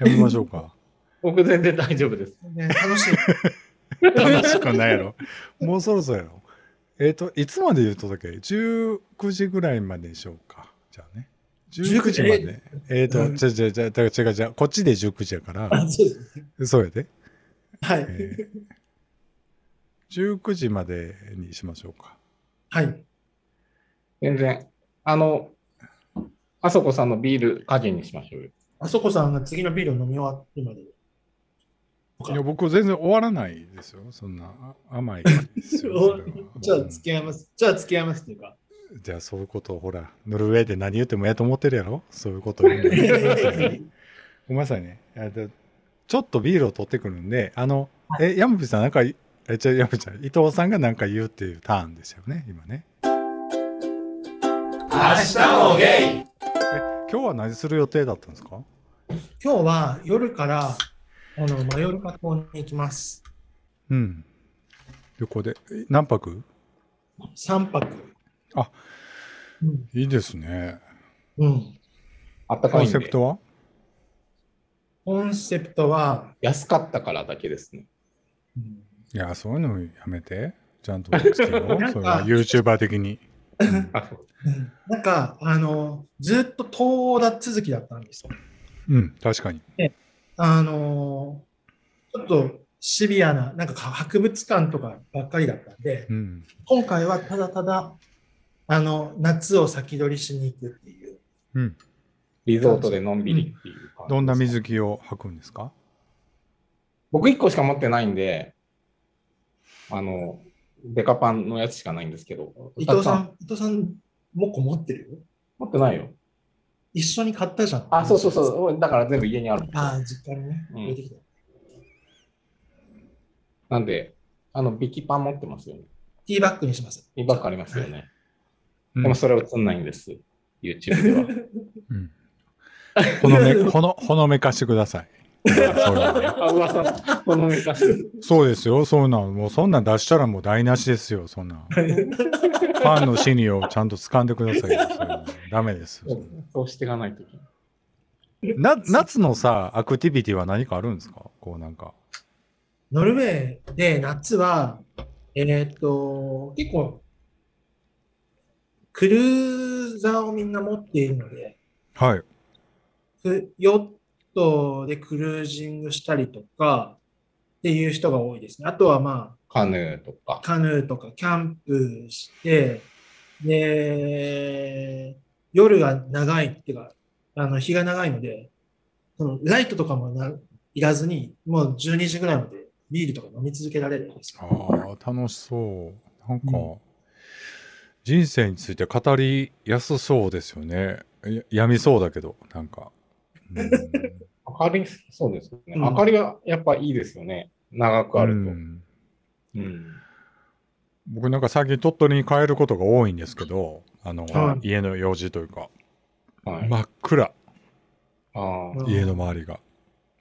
やめましょうか。僕全然大丈夫です。全然楽しい。楽しくないやろ。もうそろそろやろ。えっ、と、いつまで言うとだっけ ?19 時ぐらいまででしょうか。じゃあね。19時まで。えっ、と、うんじゃじゃじゃ違う違う違う。こっちで19時やから、あそうですね。そうやで。はい。えー19時までにしましょうか。はい。全然。あの、あそこさんのビール加減にしましょうよ。あそこさんが次のビールを飲み終わってまで。いや、僕全然終わらないですよ。そんなあ甘い じゃあ付き合います。じゃあ付き合いますっていうか。じゃあそういうことをほら、ノルウェーで何言ってもやと思ってるやろ？そういうこと言うんだよごめんなさいね。えっとちょっとビールを取ってくるんで、あの、え、山火さんなんかい、え、じゃ山火ちゃん、伊藤さんがなんか言うっていうターンですよね、今ね。明日もゲイ今日は何する予定だったんですか？今日は夜からあのマヨルカ島に行きます。うん。旅行で、え何泊？3泊。あうん。いいですね。うん。あったかコンいんで。セプトは？コンセプトは、安かったからだけですね。うんいや、そういうのやめて。ちゃんと。それは YouTuber 的に。なんか、あの、ずっと東欧だ続きだったんですよ。うん、確かに。あの、ちょっとシビアな、なんか博物館とかばっかりだったんで、うん。今回はただただ、あの、夏を先取りしに行くっていう。うん。リゾートでのんびりっていう感じですどんな水着を履くんですか？僕1個しか持ってないんで、あの、デカパンのやつしかないんですけど。伊藤さん、伊藤さん、もう個持ってるよ。持ってないよ。一緒に買ったじゃん。あ、そうそうそう。だから全部家にある。ああ、実家にね、うんてきた。なんで、あの、ビキパン持ってますよね。ティーバッグにします。インバッグありますよね。うんでもそれは映んないんです。YouTube では。うん。ほのめ、ほの、ほのめかしてください。そうですよ、そうなん、もうそんなん出したらもう台無しですよ、そんなん。ファンの心理をちゃんと掴んでくださいよ、そういうのダメですよ。そうしていかないといけない。な夏のさ、アクティビティは何かあるんですか？こうなんか。ノルウェーで夏は、えーっと、結構、クルーザーをみんな持っているので、はい。くヨットでクルージングしたりとかっていう人が多いですね。あとはまカヌーとかあ、。カヌーとかキャンプして、で、夜が長いっていうか、あの日が長いので、そのライトとかもないらずに、もう12時ぐらいまでビールとか飲み続けられるんですよ。ああ、楽しそう。なんか、うん人生について語りやすそうですよね。ややみそうだけど、なんか。うん明かり、そうですね。うん明かりはやっぱいいですよね。長くあると。うんうん。僕なんか最近鳥取に帰ることが多いんですけど、あの、はい家の用事というか、はい。真っ暗、家の周りが。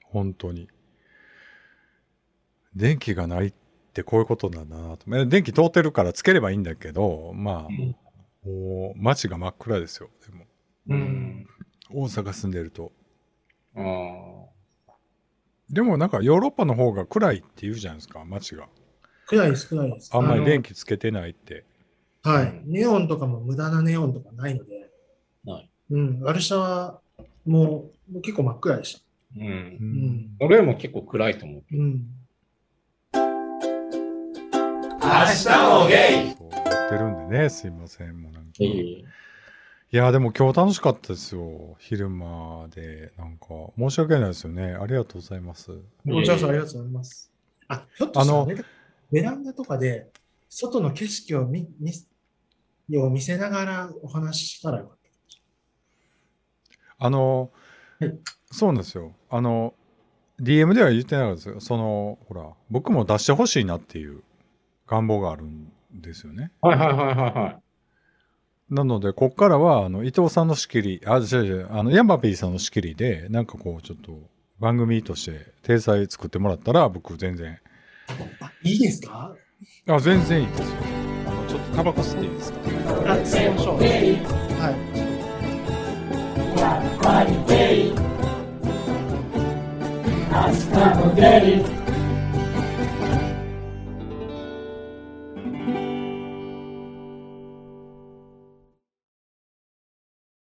本当に。電気がないってこういうことなんだなと。まあ電気通ってるからつければいいんだけど、まあ、もう街が真っ暗ですよ。でも、ううんん。大阪住んでると。ああ。でもなんかヨーロッパの方が暗いって言うじゃないですか、街が。暗いです、暗いです。あんまりの電気つけてないって。はい。ネオンとかも無駄なネオンとかないので、ない。うん。ワルシャワももう結構真っ暗でした。う。うんうんん。俺も結構暗いと思う。うん。明日もゲイそうやってるんでね、すいません。もうなんかえいや、でも今日楽しかったですよ。昼間で。なんか、申し訳ないですよね。ありがとうございます。こちらこそありがとうございます。あ、ひょっとしたら、ね、ベランダとかで外の景色を見見を見せながらお話ししたらよかっあの、はいそうなんですよ。あの、DM では言ってなかったですよ。その、ほら、僕も出してほしいなっていう願望があるんですよね。はいはいはいはいはい。なので、こっからは、あの、伊藤さんの仕切り、あ、違う違う、あの、ヤンバピーさんの仕切りで、なんかこう、ちょっと、番組として、体裁作ってもらったら、僕、全然、た。あ、いいですか？あ、全然いいですよ。あの、ちょっとタバコ吸っていいですか？あ、吸いましょう。はい。やっぱりゲイ明日もゲイ